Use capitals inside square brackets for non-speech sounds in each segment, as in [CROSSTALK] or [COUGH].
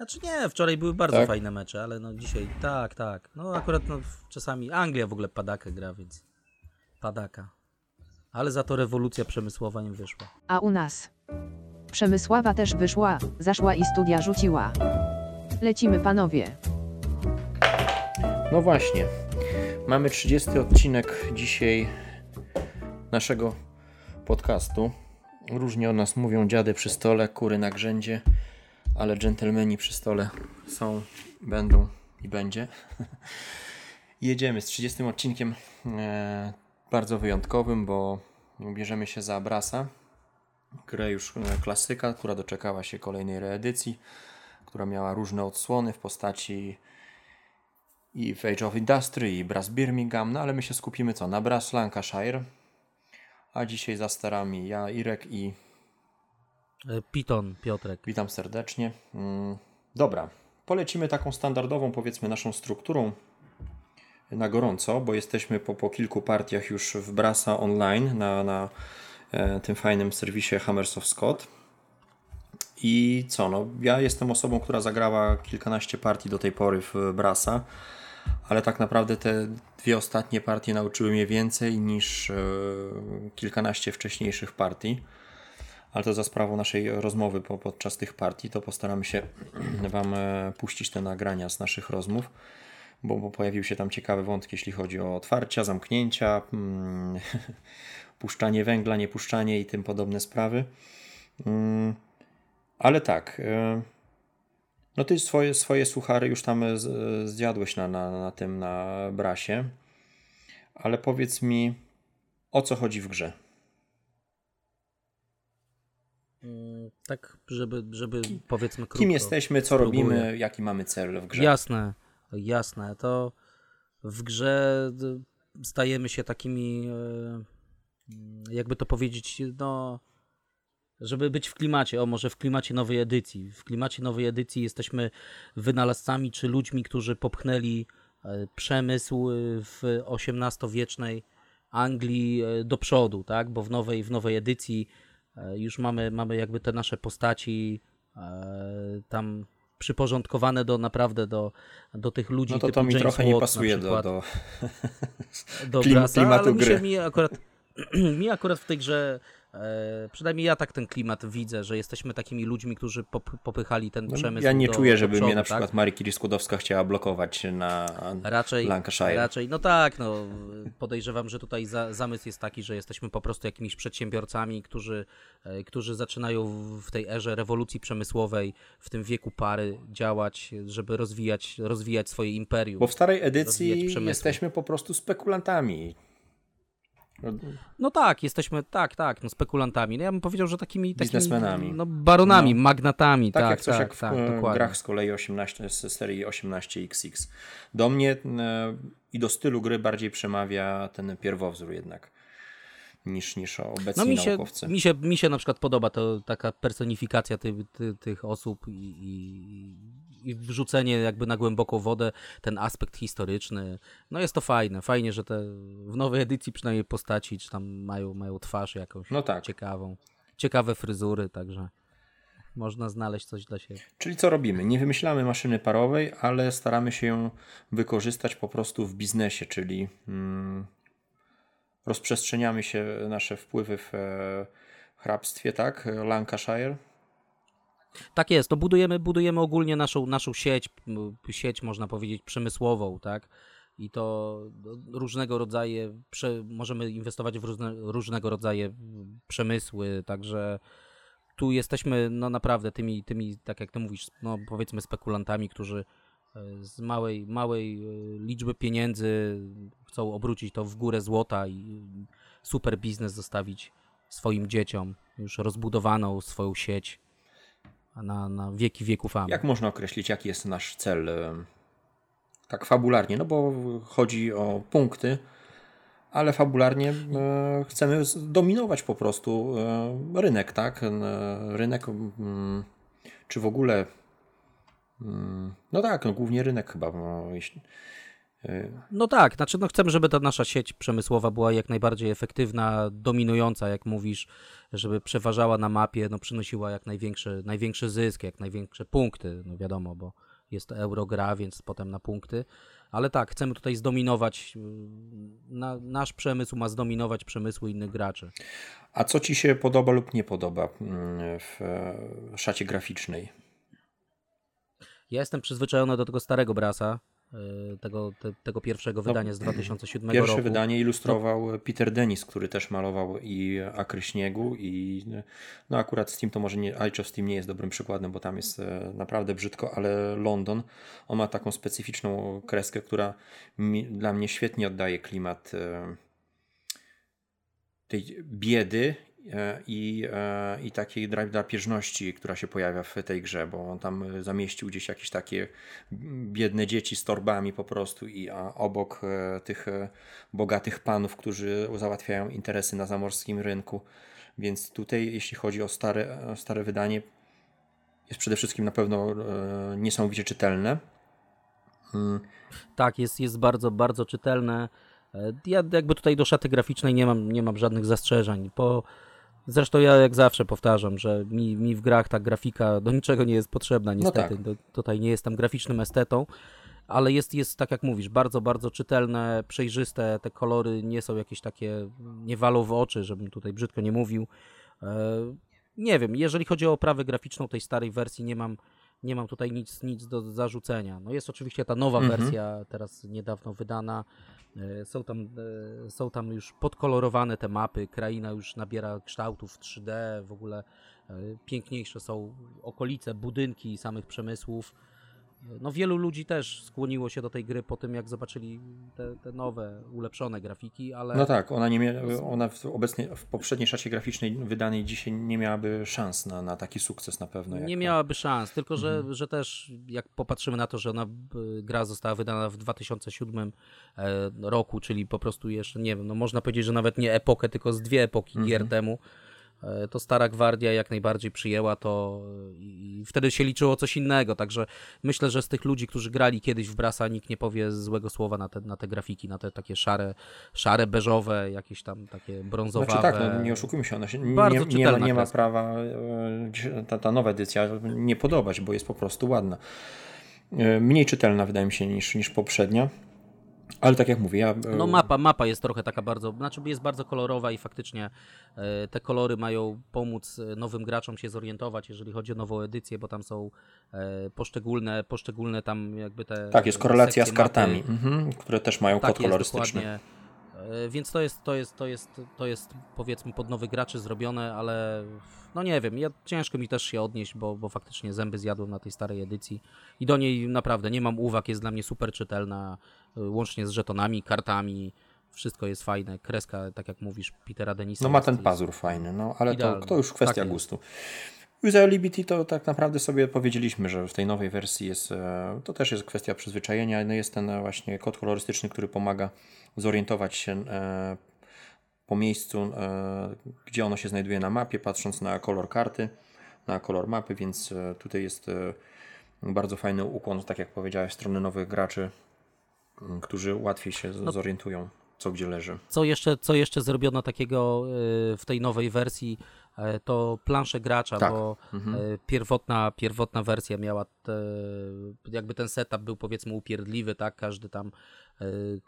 Znaczy nie, wczoraj były bardzo Tak? fajne mecze, ale no dzisiaj tak, tak. No akurat no, czasami Anglia w ogóle padakę gra, więc padaka. Ale za to rewolucja przemysłowa nie wyszła. A u nas? Przemysława też wyszła, zaszła i studia rzuciła. Lecimy panowie. No właśnie. Mamy 30 odcinek dzisiaj naszego podcastu. Różnie o nas mówią dziady przy stole, kury na grzędzie, ale dżentelmeni przy stole są, będą i będzie. [LAUGHS] Jedziemy z 30 odcinkiem e, bardzo wyjątkowym, bo bierzemy się za Abrasa, grę już e, klasyka, która doczekała się kolejnej reedycji, która miała różne odsłony w postaci i w Age of Industry i Brass Birmingham, no ale my się skupimy co? Na Brass Lancashire, a dzisiaj za starami ja, Irek i Piton, Piotrek. witam serdecznie. Mm, Dobra, polecimy taką standardową powiedzmy naszą strukturą na gorąco, bo jesteśmy po, po kilku partiach już w Brasa online na, na e, tym fajnym serwisie Hammers of Scott. I co, no ja jestem osobą, która zagrała kilkanaście partii do tej pory w Brasa, ale tak naprawdę te dwie ostatnie partie nauczyły mnie więcej niż e, kilkanaście wcześniejszych partii. Ale to za sprawą naszej rozmowy po, podczas tych partii, to postaramy się [CLEARS THROAT] Wam e, puścić te nagrania z naszych rozmów, bo, bo pojawił się tam ciekawy wątek, jeśli chodzi o otwarcia, zamknięcia, mm, [LAUGHS] puszczanie węgla, niepuszczanie i tym podobne sprawy. Mm, ale tak, e, no ty swoje, swoje suchary już tam z- zjadłeś na, na, na tym, na brasie, ale powiedz mi, o co chodzi w grze? Mm, Tak, żeby, żeby powiedzmy krótko. Kim jesteśmy, co spróbuję. robimy, jaki mamy cel w grze? Jasne, jasne. To w grze stajemy się takimi, e, jakby to powiedzieć, no, żeby być w klimacie, o może w klimacie nowej edycji. W klimacie nowej edycji jesteśmy wynalazcami czy ludźmi, którzy popchnęli e, przemysł e, w XVIII-wiecznej Anglii do przodu, tak? Bo w nowej, w nowej edycji już mamy, mamy jakby te nasze postaci e, tam przyporządkowane do naprawdę do, do tych ludzi No to to mi James trochę nie Watt na pasuje do, przykład do... do [LAUGHS] Klim- Brasa, klimatu ale mi, się, gry. mi, akurat, [CLEARS THROAT] mi akurat w tej grze, e, przynajmniej ja tak ten klimat widzę, że jesteśmy takimi ludźmi, którzy pop, popychali ten No, przemysł ja nie do, czuję, do żeby przodu, mnie na tak? przykład Marii Curie-Skłodowska chciała blokować na Raczej, Lancashire. raczej, no tak, no podejrzewam, że tutaj za, zamysł jest taki, że jesteśmy po prostu jakimiś przedsiębiorcami, którzy, e, którzy zaczynają w, tej erze rewolucji przemysłowej, w tym wieku pary działać, żeby rozwijać, rozwijać swoje imperium. Bo w starej edycji jesteśmy po prostu spekulantami. No, tak, jesteśmy, tak, tak, no spekulantami. No ja bym powiedział, że takimi, takimi Biznesmenami. no baronami, No. magnatami, Tak, tak, jak coś tak, jak w tak, e, dokładnie. grach z kolei 18, z serii 18XX. Do mnie e, i do stylu gry bardziej przemawia ten pierwowzór jednak niż, niż obecni No mi się, naukowcy. mi, się, mi się na przykład podoba to taka personifikacja ty, ty, tych osób i, i, i wrzucenie jakby na głęboką wodę, ten aspekt historyczny. No jest to fajne, fajnie, że te w nowej edycji przynajmniej postaci, czy tam mają, mają twarz jakąś No tak. ciekawą, ciekawe fryzury, także można znaleźć coś dla siebie. Czyli co robimy? Nie wymyślamy maszyny parowej, ale staramy się ją wykorzystać po prostu w biznesie, czyli mm, rozprzestrzeniamy się nasze wpływy w e, hrabstwie, tak? Lancashire. Tak jest, to budujemy, budujemy ogólnie naszą, naszą sieć, sieć można powiedzieć przemysłową, tak? I to różnego rodzaju, możemy inwestować w różne, różnego rodzaju przemysły, także tu jesteśmy no naprawdę tymi, tymi, tak jak ty mówisz, no powiedzmy spekulantami, którzy e, z małej, małej e, liczby pieniędzy chcą obrócić to w górę złota i super biznes zostawić swoim dzieciom, już rozbudowaną swoją sieć na, na wieki wieków amen. Jak można określić, jaki jest nasz cel? e, Tak fabularnie, no bo chodzi o punkty, ale fabularnie e, chcemy dominować po prostu e, rynek, tak? Rynek, czy w ogóle. No tak, no głównie rynek chyba. no, jeśli- No tak, znaczy no chcemy, żeby ta nasza sieć przemysłowa była jak najbardziej efektywna, dominująca, jak mówisz, żeby przeważała na mapie, no przynosiła jak największy, największy zysk, jak największe punkty, no wiadomo, bo jest to eurogra, więc potem na punkty. Ale tak, chcemy tutaj zdominować, na, nasz przemysł ma zdominować przemysły innych graczy. A co Ci się podoba lub nie podoba mm, w szacie graficznej? Ja jestem przyzwyczajony do tego starego brasa, tego, te, tego pierwszego no, wydania no, z 2007 pierwsze roku. Pierwsze wydanie ilustrował no. Peter Dennis, który też malował i Akry Śniegu i no akurat Steam to może nie, Age of Steam nie jest dobrym przykładem, bo tam jest e, naprawdę brzydko, ale London, on ma taką specyficzną kreskę, która mi, dla mnie świetnie oddaje klimat e, tej biedy i, e, i takiej drapieżności, która się pojawia w tej grze, bo on tam zamieścił gdzieś jakieś takie biedne dzieci z torbami po prostu i obok e, tych bogatych panów, którzy załatwiają interesy na zamorskim rynku. Więc tutaj, jeśli chodzi o stare, stare wydanie, jest przede wszystkim na pewno niesamowicie czytelne. Hmm. Tak, jest, jest bardzo, bardzo czytelne. Ja jakby tutaj do szaty graficznej nie mam, nie mam żadnych zastrzeżeń. Po, Zresztą ja jak zawsze powtarzam, że mi, mi w grach ta grafika do niczego nie jest potrzebna niestety. No tak. tutaj nie jestem graficznym estetą, ale jest, jest tak jak mówisz, bardzo, bardzo czytelne, przejrzyste, te kolory nie są jakieś takie, nie walą w oczy, żebym tutaj brzydko nie mówił. E, nie wiem, jeżeli chodzi o oprawę graficzną tej starej wersji, nie mam, nie mam tutaj nic, nic do zarzucenia. No jest oczywiście ta nowa mhm. wersja, teraz niedawno wydana, są tam, e, są tam już podkolorowane te mapy, kraina już nabiera kształtów 3D, w ogóle e, piękniejsze są okolice, budynki samych przemysłów. No wielu ludzi też skłoniło się do tej gry po tym, jak zobaczyli te, te nowe, ulepszone grafiki, ale... No tak, ona, nie mia... ona w, obecnie, w poprzedniej szacie graficznej wydanej dzisiaj nie miałaby szans na, na taki sukces na pewno. Nie miałaby szans, tylko że, mhm. że też jak popatrzymy na to, że ona, gra została wydana w 2007 e, roku, czyli po prostu jeszcze, nie wiem, no można powiedzieć, że nawet nie epokę, tylko z dwie epoki mhm. gier temu, to Stara Gwardia jak najbardziej przyjęła to i wtedy się liczyło coś innego, także myślę, że z tych ludzi, którzy grali kiedyś w Brasa, nikt nie powie złego słowa na te, na te grafiki, na te takie szare, szare beżowe, jakieś tam takie brązowe. Znaczy tak, no, nie oszukujmy się, ona się Bardzo nie, nie, ma, nie ma prawa e, ta, ta nowa edycja nie podobać, bo jest po prostu ładna. E, mniej czytelna wydaje mi się niż, niż poprzednia. Ale tak jak mówię, ja... No mapa, mapa jest trochę taka bardzo, znaczy jest bardzo kolorowa i faktycznie e, te kolory mają pomóc e, nowym graczom się zorientować, jeżeli chodzi o nową edycję, bo tam są e, poszczególne, poszczególne tam jakby te... Tak, jest korelacja z kartami, mhm, które też mają tak kod kolorystyczny. Jest, więc to jest, to jest, to jest, to jest powiedzmy pod nowych graczy zrobione, ale no nie wiem, ja, ciężko mi też się odnieść, bo, bo faktycznie zęby zjadłem na tej starej edycji i do niej naprawdę nie mam uwag, jest dla mnie super czytelna, y, łącznie z żetonami, kartami, wszystko jest fajne, kreska, tak jak mówisz, Petera Denisa. No ma ten pazur fajny, no ale to, to, już kwestia tak gustu. Usability to tak naprawdę sobie powiedzieliśmy, że w tej nowej wersji jest, e, to też jest kwestia przyzwyczajenia, no jest ten właśnie kod kolorystyczny, który pomaga zorientować się e, po miejscu, e, gdzie ono się znajduje na mapie, patrząc na kolor karty, na kolor mapy, więc e, tutaj jest e, bardzo fajny ukłon, tak jak powiedziałeś, strony nowych graczy, którzy łatwiej się no, zorientują, co gdzie leży. Co jeszcze, co jeszcze zrobiono takiego w tej nowej wersji, to plansze gracza, tak. bo mhm. pierwotna, pierwotna wersja miała te, jakby ten setup był powiedzmy upierdliwy, tak, każdy tam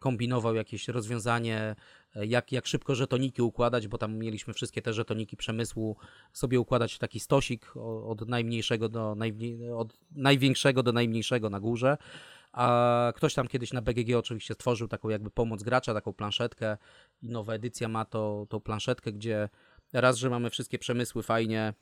kombinował jakieś rozwiązanie jak, jak szybko żetoniki układać, bo tam mieliśmy wszystkie te żetoniki przemysłu sobie układać w taki stosik od najmniejszego do od największego do najmniejszego na górze. A ktoś tam kiedyś na BGG oczywiście stworzył taką jakby pomoc gracza, taką planszetkę i nowa edycja ma to, tą planszetkę, gdzie raz, że mamy wszystkie przemysły fajnie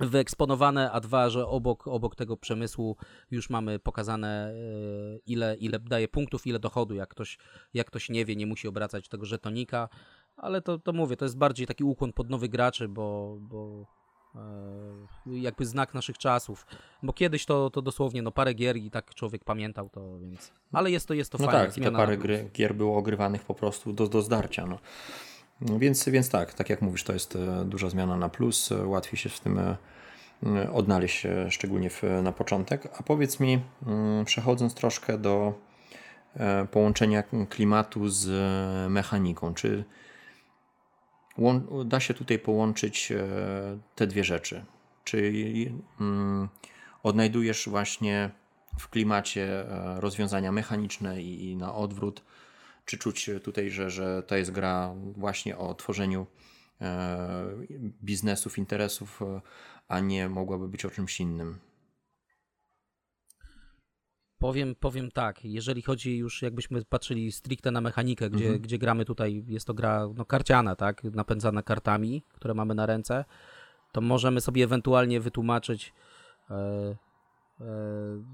wyeksponowane, a dwa, że obok, obok tego przemysłu już mamy pokazane, e, ile, ile daje punktów, ile dochodu. Jak ktoś, jak ktoś nie wie, nie musi obracać tego żetonika, ale to, to mówię, to jest bardziej taki ukłon pod nowych graczy, bo, bo jakby znak naszych czasów. Bo kiedyś to, to dosłownie no, parę gier i tak człowiek pamiętał to, więc. Ale jest to, jest to no fajne. Tak, te parę gry, gier było ogrywanych po prostu do, do zdarcia. No. No więc, więc tak, tak jak mówisz, to jest e, duża zmiana na plus, e, łatwiej się w tym e, odnaleźć, szczególnie w, na początek. A powiedz mi, mm, przechodząc troszkę do e, połączenia klimatu z mechaniką. Czy da się tutaj połączyć e, te dwie rzeczy? Czy mm, odnajdujesz właśnie w klimacie e, rozwiązania mechaniczne i, na odwrót? Czy czuć tutaj, że, że to jest gra właśnie o tworzeniu biznesów, interesów, a nie mogłaby być o czymś innym? Powiem, powiem tak, jeżeli chodzi już, jakbyśmy patrzyli stricte na mechanikę, gdzie, mhm. gdzie gramy tutaj, jest to gra no, karciana, tak, napędzana kartami, które mamy na ręce, to możemy sobie ewentualnie wytłumaczyć, e, e,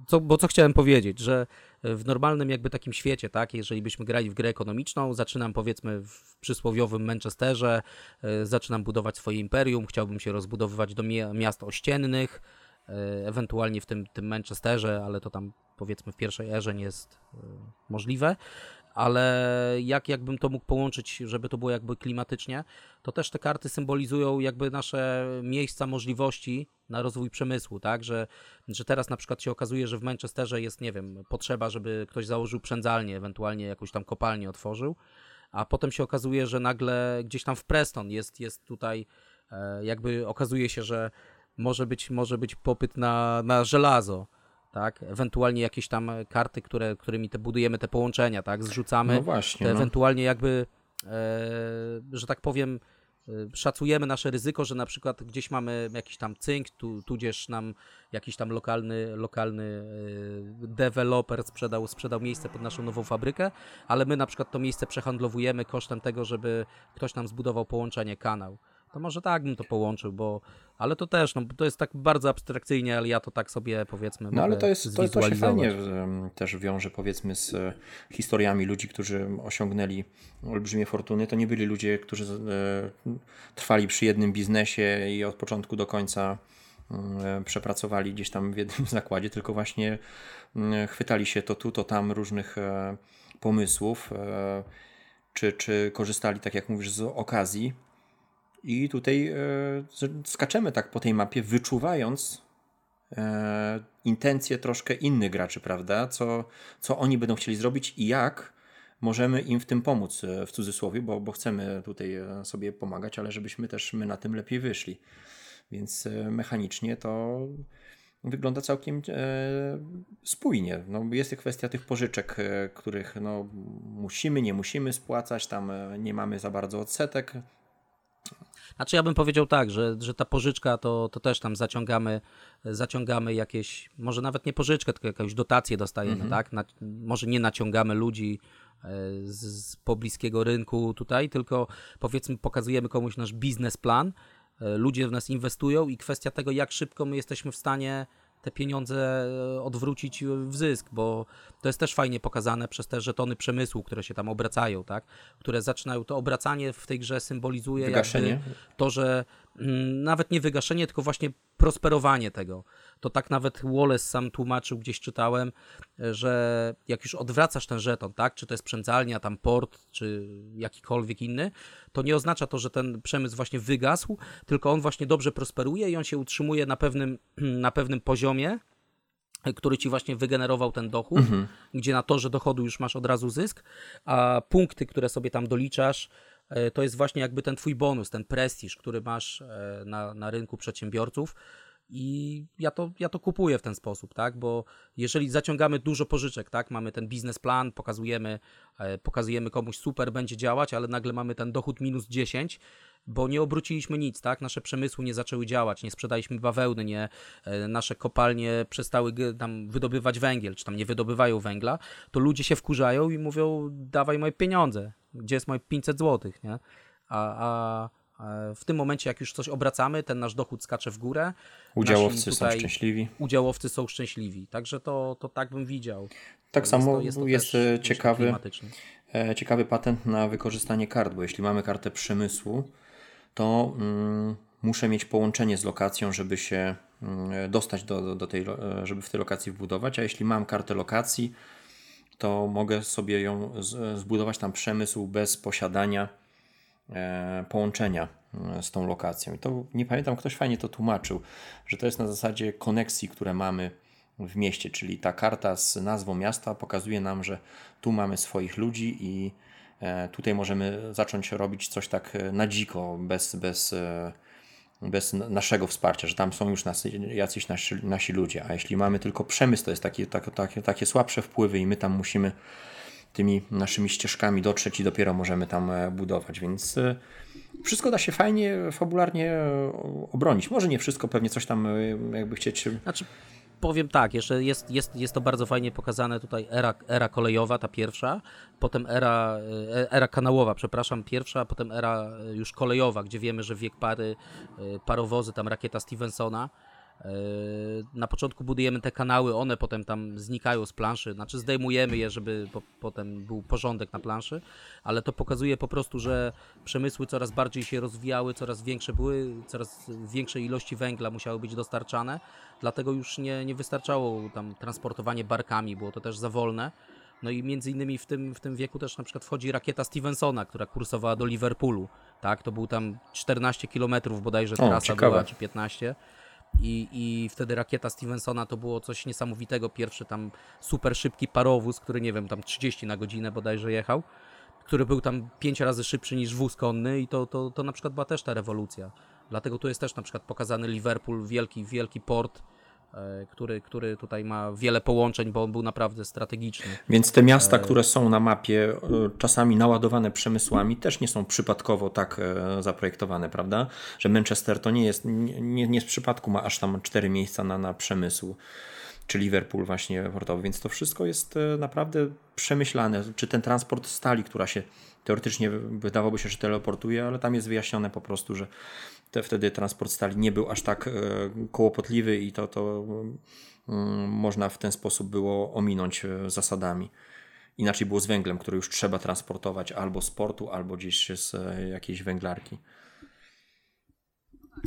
co, bo co chciałem powiedzieć, że w normalnym jakby takim świecie, tak, jeżeli byśmy grali w grę ekonomiczną, zaczynam powiedzmy w przysłowiowym Manchesterze, e, zaczynam budować swoje imperium, chciałbym się rozbudowywać do miast ościennych, ewentualnie w tym, tym Manchesterze, ale to tam powiedzmy w pierwszej erze nie jest e, możliwe. Ale jak jakbym to mógł połączyć, żeby to było jakby klimatycznie, to też te karty symbolizują jakby nasze miejsca możliwości na rozwój przemysłu, tak? Że, że teraz na przykład się okazuje, że w Manchesterze jest, nie wiem, potrzeba, żeby ktoś założył przędzalnię, ewentualnie jakąś tam kopalnię otworzył, a potem się okazuje, że nagle gdzieś tam w Preston jest, jest tutaj, e, jakby okazuje się, że może być, może być popyt na, na żelazo, tak? Ewentualnie jakieś tam karty, które, którymi te budujemy te połączenia, tak? Zrzucamy. No właśnie. No. Ewentualnie jakby, e, że tak powiem, e, szacujemy nasze ryzyko, że na przykład gdzieś mamy jakiś tam cynk, tu, tudzież nam jakiś tam lokalny, lokalny e, deweloper sprzedał, sprzedał miejsce pod naszą nową fabrykę, ale my na przykład to miejsce przehandlowujemy kosztem tego, żeby ktoś nam zbudował połączenie, kanał to może tak bym to połączył, bo ale to też, no to jest tak bardzo abstrakcyjnie, ale ja to tak sobie powiedzmy No ale to jest, to, to się fajnie też wiąże powiedzmy z e, historiami ludzi, którzy osiągnęli olbrzymie fortuny. To nie byli ludzie, którzy e, trwali przy jednym biznesie i od początku do końca mm, e, przepracowali gdzieś tam w jednym [LAUGHS] zakładzie, tylko właśnie mm, chwytali się to tu, to tam różnych pomysłów, czy, czy korzystali, tak jak mówisz, z okazji i tutaj e, skaczemy tak po tej mapie, wyczuwając e, intencje troszkę innych graczy, prawda? Co, co oni będą chcieli zrobić i jak możemy im w tym pomóc, e, w cudzysłowie, bo, bo chcemy tutaj sobie pomagać, ale żebyśmy też my na tym lepiej wyszli. Więc mechanicznie to wygląda całkiem spójnie. No, jest kwestia tych pożyczek, których no, musimy, nie musimy spłacać, tam nie mamy za bardzo odsetek, znaczy ja bym powiedział tak, że, że ta pożyczka to, to też tam zaciągamy, zaciągamy jakieś, może nawet nie pożyczkę, tylko jakąś dotację dostajemy, mhm. tak? Na, może nie naciągamy ludzi e, z, z pobliskiego rynku tutaj, tylko powiedzmy pokazujemy komuś nasz biznesplan, e, ludzie w nas inwestują i kwestia tego, jak szybko my jesteśmy w stanie te pieniądze e, odwrócić w zysk, bo to jest też fajnie pokazane przez te żetony przemysłu, które się tam obracają, tak? Które zaczynają, to obracanie w tej grze symbolizuje to, że nawet nie wygaszenie, tylko właśnie prosperowanie tego. To tak nawet Wallace sam tłumaczył, gdzieś czytałem, że jak już odwracasz ten żeton, tak, czy to jest przędzalnia, tam port, czy jakikolwiek inny, to nie oznacza to, że ten przemysł właśnie wygasł, tylko on właśnie dobrze prosperuje i on się utrzymuje na pewnym, [CLEARS THROAT] na pewnym poziomie, który ci właśnie wygenerował ten dochód, mhm. gdzie na torze dochodu już masz od razu zysk, a punkty, które sobie tam doliczasz, e, to jest właśnie jakby ten twój bonus, ten prestiż, który masz e, na, na rynku przedsiębiorców. I ja to, ja to kupuję w ten sposób, tak? Bo jeżeli zaciągamy dużo pożyczek, tak? Mamy ten biznesplan, pokazujemy, e, pokazujemy komuś super, będzie działać, ale nagle mamy ten dochód minus 10, bo nie obróciliśmy nic, tak? Nasze przemysły nie zaczęły działać, nie sprzedaliśmy bawełny, nie, e, nasze kopalnie przestały tam wydobywać węgiel, czy tam nie wydobywają węgla, to ludzie się wkurzają i mówią, dawaj moje pieniądze, gdzie jest moje 500 zł, nie? A, a w tym momencie, jak już coś obracamy, ten nasz dochód skacze w górę. Udziałowcy są szczęśliwi. Udziałowcy są szczęśliwi. Także to, to tak bym widział. Tak to samo jest, to, jest, jest ciekawy, e, ciekawy patent na wykorzystanie kart, bo jeśli mamy kartę przemysłu, to mm, muszę mieć połączenie z lokacją, żeby się mm, dostać do, do tej, e, żeby w tej lokacji wbudować, a jeśli mam kartę lokacji, to mogę sobie ją zbudować tam przemysł bez posiadania E, połączenia e, z tą lokacją. I to nie pamiętam, ktoś fajnie to tłumaczył, że to jest na zasadzie koneksji, które mamy w mieście, czyli ta karta z nazwą miasta pokazuje nam, że tu mamy swoich ludzi i tutaj możemy zacząć robić coś tak e, na dziko, bez, bez, e, bez naszego wsparcia, że tam są już nas, jacyś nasi, nasi ludzie. A jeśli mamy tylko przemysł, to jest takie, takie, takie, takie słabsze wpływy i my tam musimy tymi naszymi ścieżkami dotrzeć i dopiero możemy tam budować. Więc wszystko da się fajnie, fabularnie obronić. Może nie wszystko, pewnie coś tam jakby chcieć. Znaczy, powiem tak, jeszcze jest, jest, jest to bardzo fajnie pokazane tutaj era, era kolejowa, ta pierwsza, potem era, e, era kanałowa, przepraszam, pierwsza, potem era już kolejowa, gdzie wiemy, że wiek pary, e, parowozy, tam rakieta Stevensona, E, na początku budujemy te kanały, one potem tam znikają z planszy, znaczy zdejmujemy je, żeby po, potem był porządek na planszy, ale to pokazuje po prostu, że przemysły coraz bardziej się rozwijały, coraz większe były, coraz większe ilości węgla musiały być dostarczane, dlatego już nie, nie wystarczało tam transportowanie barkami, było to też za wolne. No i między innymi w tym, w tym wieku też na przykład wchodzi rakieta Stevensona, która kursowała do Liverpoolu. Tak, to był tam 14 km bodajże trasa była, czy 15 i, i wtedy rakieta Stevensona to było coś niesamowitego. Pierwszy tam super szybki parowóz, który nie wiem, tam 30 na godzinę bodajże jechał, który był tam 5 razy szybszy niż wóz konny i to, to, to na przykład była też ta rewolucja. Dlatego tu jest też na przykład pokazany Liverpool, wielki, wielki port, który, który tutaj ma wiele połączeń, bo on był naprawdę strategiczny. Więc te miasta, e, które są na mapie, e, czasami naładowane przemysłami, też nie są przypadkowo tak zaprojektowane, prawda? Że Manchester to nie jest, nie, nie z przypadku ma aż tam cztery miejsca na, na przemysł czy Liverpool właśnie portowy, więc to wszystko jest naprawdę przemyślane. Czy ten transport stali, która się teoretycznie wydawałoby się, że teleportuje, ale tam jest wyjaśnione po prostu, że te, wtedy transport stali nie był aż tak e, kołopotliwy i to, to mm, można w ten sposób było ominąć e, zasadami. Inaczej było z węglem, który już trzeba transportować albo z portu, albo gdzieś z e, jakiejś węglarki.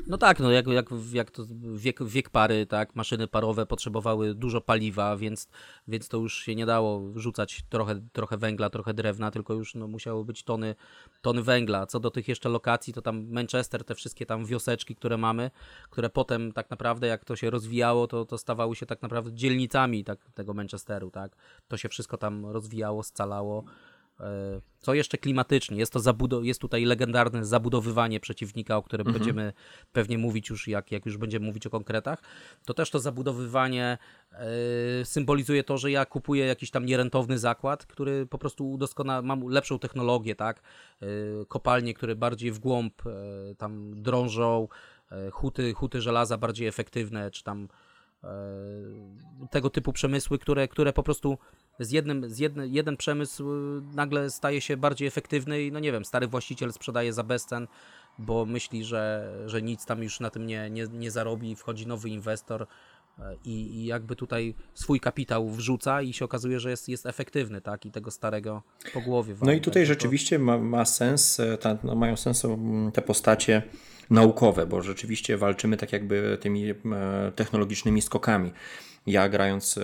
No tak, no jak, jak, jak to wiek, wiek pary, tak, maszyny parowe potrzebowały dużo paliwa, więc, więc to już się nie dało rzucać trochę, trochę węgla, trochę drewna, tylko już no, musiało być tony, tony węgla. Co do tych jeszcze lokacji, to tam Manchester, te wszystkie tam wioseczki, które mamy, które potem tak naprawdę jak to się rozwijało, to, to stawały się tak naprawdę dzielnicami tak, tego Manchesteru, tak. To się wszystko tam rozwijało, scalało. E, co jeszcze klimatycznie? Jest to zabudo- jest tutaj legendarne zabudowywanie przeciwnika, o którym mhm. będziemy pewnie mówić już, jak, jak już będziemy mówić o konkretach. To też to zabudowywanie yy, symbolizuje to, że ja kupuję jakiś tam nierentowny zakład, który po prostu udoskonala, mam lepszą technologię, tak? Yy, kopalnie, które bardziej w głąb yy, tam drążą, huty, huty żelaza bardziej efektywne, czy tam tego typu przemysły, które, które po prostu z jednym, z jedny, jeden przemysł y, nagle staje się bardziej efektywny i no nie wiem, stary właściciel sprzedaje za bezcen, bo myśli, że, że nic tam już na tym nie, nie, nie zarobi, wchodzi nowy inwestor e, i, i jakby tutaj swój kapitał wrzuca i się okazuje, że jest, jest efektywny, tak, i tego starego po głowie. No i tutaj rzeczywiście ma, ma sens, e, ta, no mają sens te postacie naukowe, bo rzeczywiście walczymy tak jakby tymi e, technologicznymi skokami. Ja grając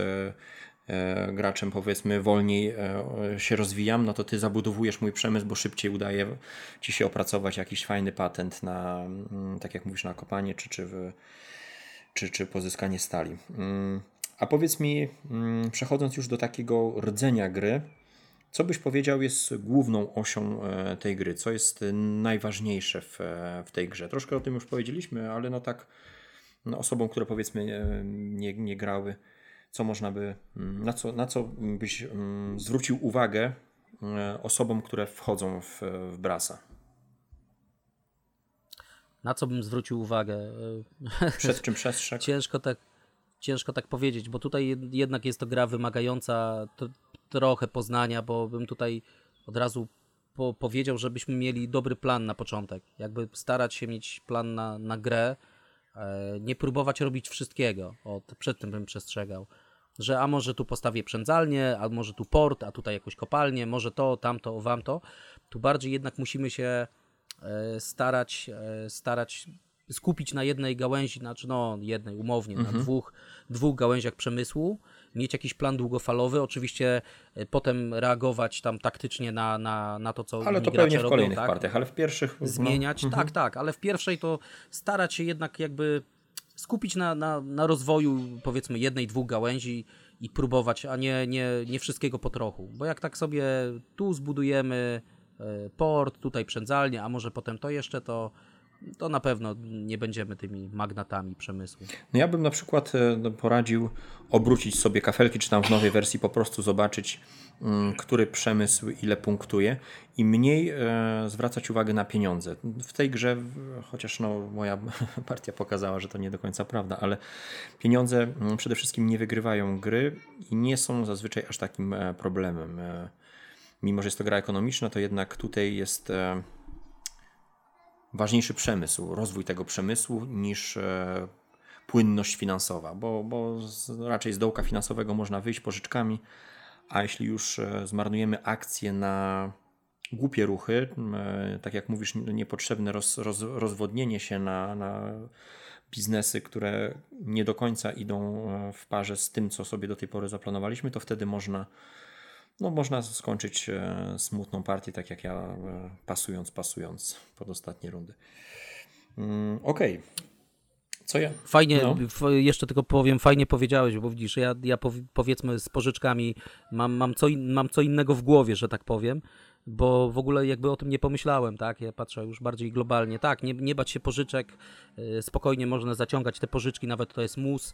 graczem powiedzmy wolniej e, się rozwijam, no to ty zabudowujesz mój przemysł, bo szybciej udaje ci się opracować jakiś fajny patent na, mm, tak jak mówisz, na kopanie czy, czy, w, czy, czy pozyskanie stali. Mm, a powiedz mi, mm, przechodząc już do takiego rdzenia gry, co byś powiedział jest główną osią e, tej gry? Co jest najważniejsze w, w tej grze? Troszkę o tym już powiedzieliśmy, ale no tak no osobom, które powiedzmy nie, nie grały, co można by, mm, na co, na co byś mm, zwrócił uwagę e, osobom, które wchodzą w, w Brasa? Na co bym zwrócił uwagę? Przed [LAUGHS] czym przestrzegł? ciężko tak, ciężko tak powiedzieć, bo tutaj jednak jest to gra wymagająca trochę poznania, bo bym tutaj od razu po powiedział, żebyśmy mieli dobry plan na początek. Jakby starać się mieć plan na, na grę, e, nie próbować robić wszystkiego. O, przed tym bym przestrzegał że a może tu postawię przędzalnię, a może tu port, a tutaj jakąś kopalnię, może to, tamto, wamto. Tu bardziej jednak musimy się e, starać, e, starać skupić na jednej gałęzi, znaczy no jednej umownie, mhm. na dwóch, dwóch gałęziach przemysłu, mieć jakiś plan długofalowy, oczywiście e, potem reagować tam taktycznie na, na, na to, co Ale to pewnie w robią, kolejnych tak? partiach, ale w pierwszych... Zmieniać, no. tak, mhm. tak, ale w pierwszej to starać się jednak jakby skupić na, na, na rozwoju powiedzmy jednej, dwóch gałęzi i próbować, a nie, nie, nie wszystkiego po trochu. Bo jak tak sobie tu zbudujemy e, port, tutaj przędzalnię, a może potem to jeszcze, to, to na pewno nie będziemy tymi magnatami przemysłu. No ja bym na przykład e, no, poradził obrócić sobie kafelki, czy tam w nowej wersji po prostu zobaczyć, mm, który przemysł ile punktuje i mniej e, zwracać uwagę na pieniądze. W tej grze, chociaż no, moja [LAUGHS] partia pokazała, że to nie do końca prawda, ale pieniądze mm, przede wszystkim nie wygrywają gry i nie są zazwyczaj aż takim e, problemem. Mimo, że jest to gra ekonomiczna, to jednak tutaj jest ważniejszy przemysł, rozwój tego przemysłu niż e, płynność finansowa, bo, bo raczej z dołka finansowego można wyjść pożyczkami, a jeśli już e, zmarnujemy akcje na głupie ruchy, e, tak jak mówisz, niepotrzebne roz, roz, rozwodnienie się na, na biznesy, które nie do końca idą w parze z tym, co sobie do tej pory zaplanowaliśmy, to wtedy można no można skończyć e, smutną partię, tak jak ja, e, pasując, pasując pod ostatnie rundy. Mm, Okej. Okay. Co ja? Fajnie, no. jeszcze tylko powiem, fajnie powiedziałeś, bo widzisz, ja, ja powiedzmy z pożyczkami mam, mam, co in, mam co innego w głowie, że tak powiem, bo w ogóle jakby o tym nie pomyślałem, tak? Ja patrzę już bardziej globalnie. Tak, nie, nie bać się pożyczek, e, spokojnie można zaciągać te pożyczki, nawet to jest mus,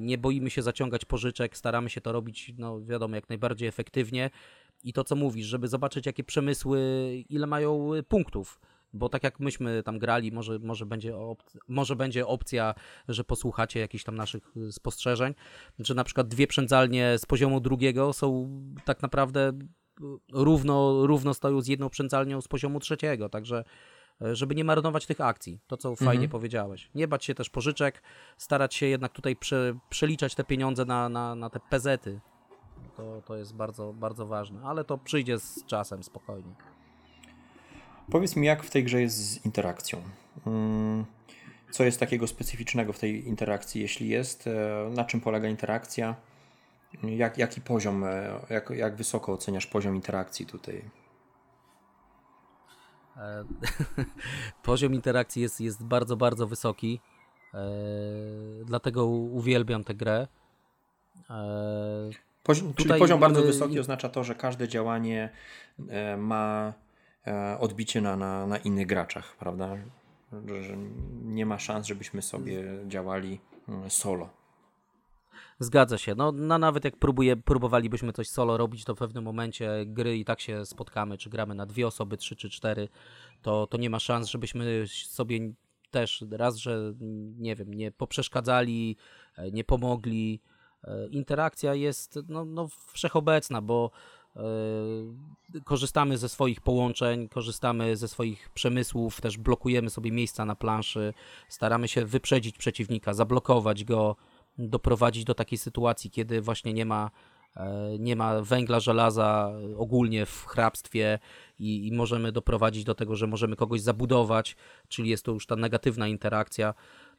nie boimy się zaciągać pożyczek, staramy się to robić, no wiadomo, jak najbardziej efektywnie. I to, co mówisz, żeby zobaczyć, jakie przemysły, ile mają punktów. Bo tak jak myśmy tam grali, może, może, będzie, opcja, może będzie opcja, że posłuchacie jakichś tam naszych spostrzeżeń, że na przykład dwie przędzalnie z poziomu drugiego są tak naprawdę równo, równo stoją z jedną przędzalnią z poziomu trzeciego. Także żeby nie marnować tych akcji. To, co fajnie mhm. powiedziałeś. Nie bać się też pożyczek, starać się jednak tutaj prze, przeliczać te pieniądze na, na, na te pezety. To, to jest bardzo, bardzo ważne, ale to przyjdzie z czasem spokojnie. Powiedz mi, jak w tej grze jest z interakcją? Mm, co jest takiego specyficznego w tej interakcji, jeśli jest? E, na czym polega interakcja? Jak, jaki poziom, e, jak, jak wysoko oceniasz poziom interakcji tutaj? E, [LAUGHS] poziom interakcji jest, jest bardzo, bardzo wysoki. E, dlatego uwielbiam tę grę. E, poziom, czyli poziom bardzo wysoki oznacza to, że każde działanie ma odbicie na, na, na innych graczach, prawda? Że nie ma szans, żebyśmy sobie działali mm, solo. Zgadza się. No, no nawet jak próbuje, próbowalibyśmy coś solo robić, to w pewnym momencie gry i tak się spotkamy, czy gramy na dwie osoby, trzy czy cztery, to, to nie ma szans, żebyśmy sobie też raz, że nie wiem, nie poprzeszkadzali, e, nie pomogli. E, interakcja jest no, no wszechobecna, bo Yy, korzystamy ze swoich połączeń, korzystamy ze swoich przemysłów, też blokujemy sobie miejsca na planszy, staramy się wyprzedzić przeciwnika, zablokować go, doprowadzić do takiej sytuacji, kiedy właśnie nie ma, e, nie ma węgla, żelaza ogólnie w hrabstwie i, i możemy doprowadzić do tego, że możemy kogoś zabudować, czyli jest to już ta negatywna interakcja.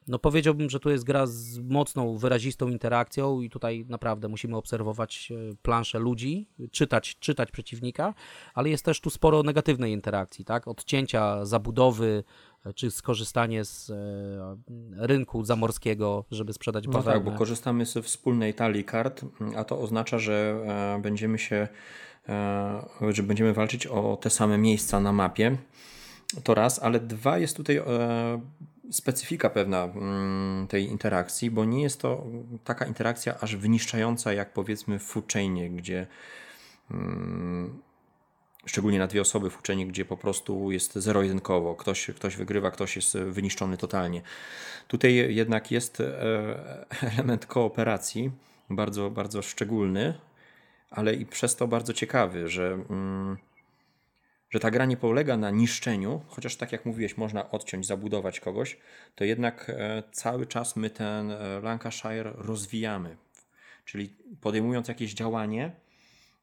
No powiedziałbym, że to jest gra z mocną, wyrazistą interakcją i tutaj naprawdę musimy obserwować e, planszę ludzi, czytać, czytać przeciwnika, ale jest też tu sporo negatywnej interakcji, tak? Odcięcia, zabudowy, czy skorzystanie z e, rynku zamorskiego, żeby sprzedać no bawełnę. tak, bo korzystamy ze wspólnej talii kart, a to oznacza, że e, będziemy się, e, że będziemy walczyć o te same miejsca na mapie. To raz, ale dwa jest tutaj specyfika pewna mm, tej interakcji, bo nie jest to taka interakcja aż wyniszczająca jak powiedzmy w food gdzie mm, szczególnie na dwie osoby w uczeniu, gdzie po prostu jest zero-jedynkowo. Ktoś, ktoś wygrywa, ktoś jest wyniszczony totalnie. Tutaj jednak jest e, element kooperacji, bardzo, bardzo szczególny, ale i przez to bardzo ciekawy, że, mm, że ta gra nie polega na niszczeniu, chociaż tak jak mówiłeś, można odciąć, zabudować kogoś, to jednak e, cały czas my ten e, Lancashire rozwijamy. Czyli podejmując jakieś działanie,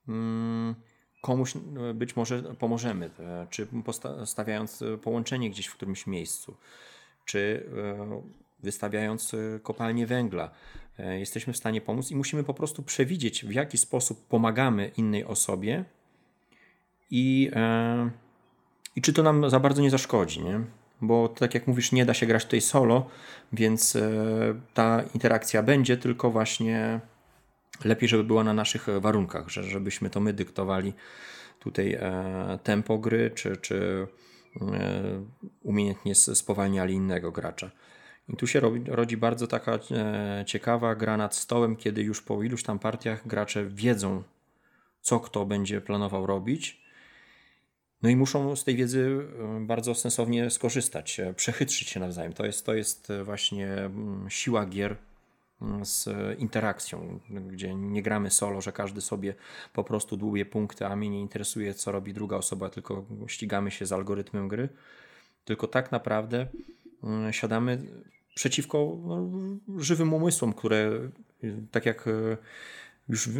mm, komuś e, być może pomożemy, czy stawiając połączenie gdzieś w którymś miejscu, czy wystawiając kopalnię węgla. Jesteśmy w stanie pomóc i musimy po prostu przewidzieć, w jaki sposób pomagamy innej osobie i, i czy to nam za bardzo nie zaszkodzi. Nie? bo tak jak mówisz, nie da się grać tutaj solo, więc e, ta interakcja będzie, tylko właśnie lepiej, żeby była na naszych warunkach, że, żebyśmy to my dyktowali tutaj e, tempo gry, czy, czy e, umiejętnie spowalniali innego gracza. I tu się rodzi, rodzi bardzo taka ciekawa gra nad stołem, kiedy już po iluś tam partiach gracze wiedzą, co kto będzie planował robić no i muszą z tej wiedzy bardzo sensownie skorzystać, e, przechytrzyć się nawzajem. To jest, to jest e, właśnie mm, siła gier mm, z interakcją, gdzie nie gramy solo, że każdy sobie po prostu dłubie punkty, a mnie nie interesuje, co robi druga osoba, tylko ścigamy się z algorytmem gry. Tylko tak naprawdę mm, siadamy przeciwko no, żywym umysłom, które tak jak e, już e,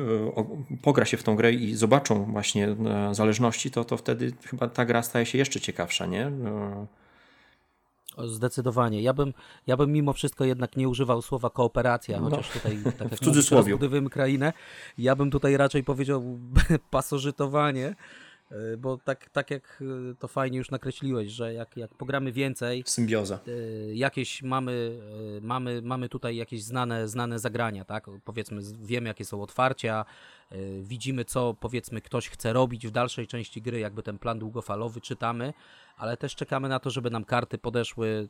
pogra się w tą grę i zobaczą właśnie e, zależności, to, to wtedy chyba ta gra staje się jeszcze ciekawsza, nie? E, zdecydowanie. Ja bym, ja bym mimo wszystko jednak nie używał słowa kooperacja, no, chociaż tutaj tak [LAUGHS] jak w cudzysłowie. Mówisz, krainę. Ja bym tutaj raczej powiedział [LAUGHS] pasożytowanie, bo tak, tak jak e, to fajnie już nakreśliłeś, że jak, jak pogramy więcej. Symbioza. E, jakieś mamy, mamy, mamy tutaj jakieś znane, znane zagrania, tak? Powiedzmy, wiemy jakie są otwarcia, widzimy co powiedzmy ktoś chce robić w dalszej części gry, jakby ten plan długofalowy czytamy, ale też czekamy na to, żeby nam karty podeszły.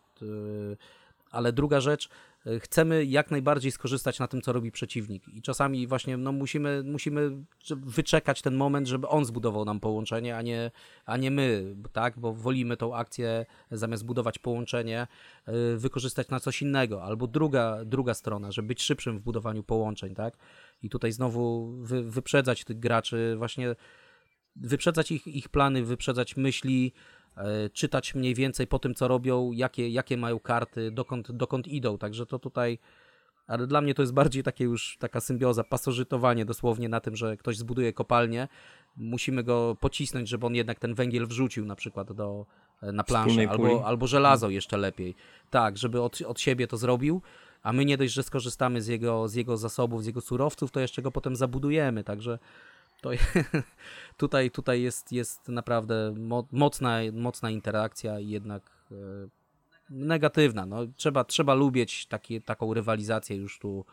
Ale druga rzecz, chcemy jak najbardziej skorzystać na tym, co robi przeciwnik. I czasami właśnie no, musimy, musimy wyczekać ten moment, żeby on zbudował nam połączenie, a nie, a nie my, tak? Bo wolimy tą akcję zamiast budować połączenie, y, wykorzystać na coś innego. Albo druga, druga strona, żeby być szybszym w budowaniu połączeń, tak? I tutaj znowu wy, wyprzedzać tych graczy, właśnie wyprzedzać ich, ich plany, wyprzedzać myśli, czytać mniej więcej po tym, co robią, jakie, jakie mają karty, dokąd, dokąd idą. Także to tutaj. Ale dla mnie to jest bardziej takie już taka symbioza, pasożytowanie dosłownie na tym, że ktoś zbuduje kopalnię. Musimy go pocisnąć, żeby on jednak ten węgiel wrzucił na przykład do, e, na planszę, albo, albo żelazo jeszcze lepiej. Tak, żeby od, od siebie to zrobił, a my nie dość, że skorzystamy z jego, z jego zasobów, z jego surowców, to jeszcze go potem zabudujemy. Także to [LAUGHS] tutaj, tutaj jest, jest naprawdę mocna, mocna interakcja i jednak e, negatywna. No, trzeba, trzeba lubić taki, taką rywalizację już tu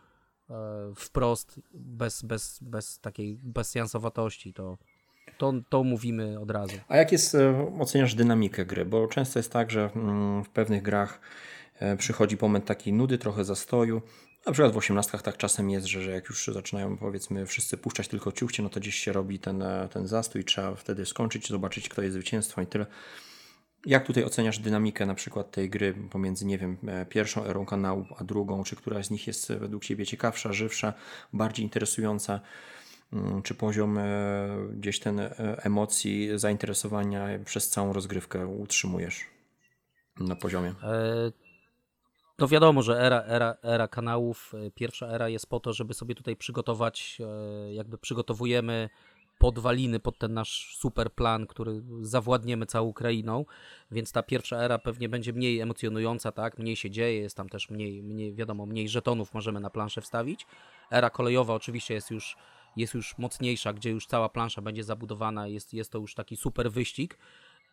e, wprost, bez, bez, bez takiej bezjansowatości. To, to, to mówimy od razu. A jak jest, e, oceniasz dynamikę gry? Bo często jest tak, że mm, w pewnych grach przychodzi moment takiej nudy, trochę zastoju na przykład w osiemnastkach tak czasem jest, że, że jak już zaczynają powiedzmy wszyscy puszczać tylko ciuchcie, no to gdzieś się robi ten, e, ten zastój, trzeba wtedy skończyć, zobaczyć kto jest zwycięstwo i tyle. Jak tutaj oceniasz dynamikę na przykład tej gry pomiędzy, nie wiem, e, pierwszą erą kanału, a drugą? Czy któraś z nich jest według Ciebie ciekawsza, żywsza, bardziej interesująca? Mm, czy poziom e, gdzieś ten emocji, zainteresowania przez całą rozgrywkę utrzymujesz na poziomie? No wiadomo, że era, era, era kanałów, e, pierwsza era jest po to, żeby sobie tutaj przygotować, e, jakby przygotowujemy podwaliny pod ten nasz super plan, który zawładniemy całą Ukrainą, więc ta pierwsza era pewnie będzie mniej emocjonująca, tak, mniej się dzieje, jest tam też mniej, mniej wiadomo, mniej żetonów możemy na planszę wstawić. Era kolejowa oczywiście jest już, jest już mocniejsza, gdzie już cała plansza będzie zabudowana, jest, jest to już taki super wyścig,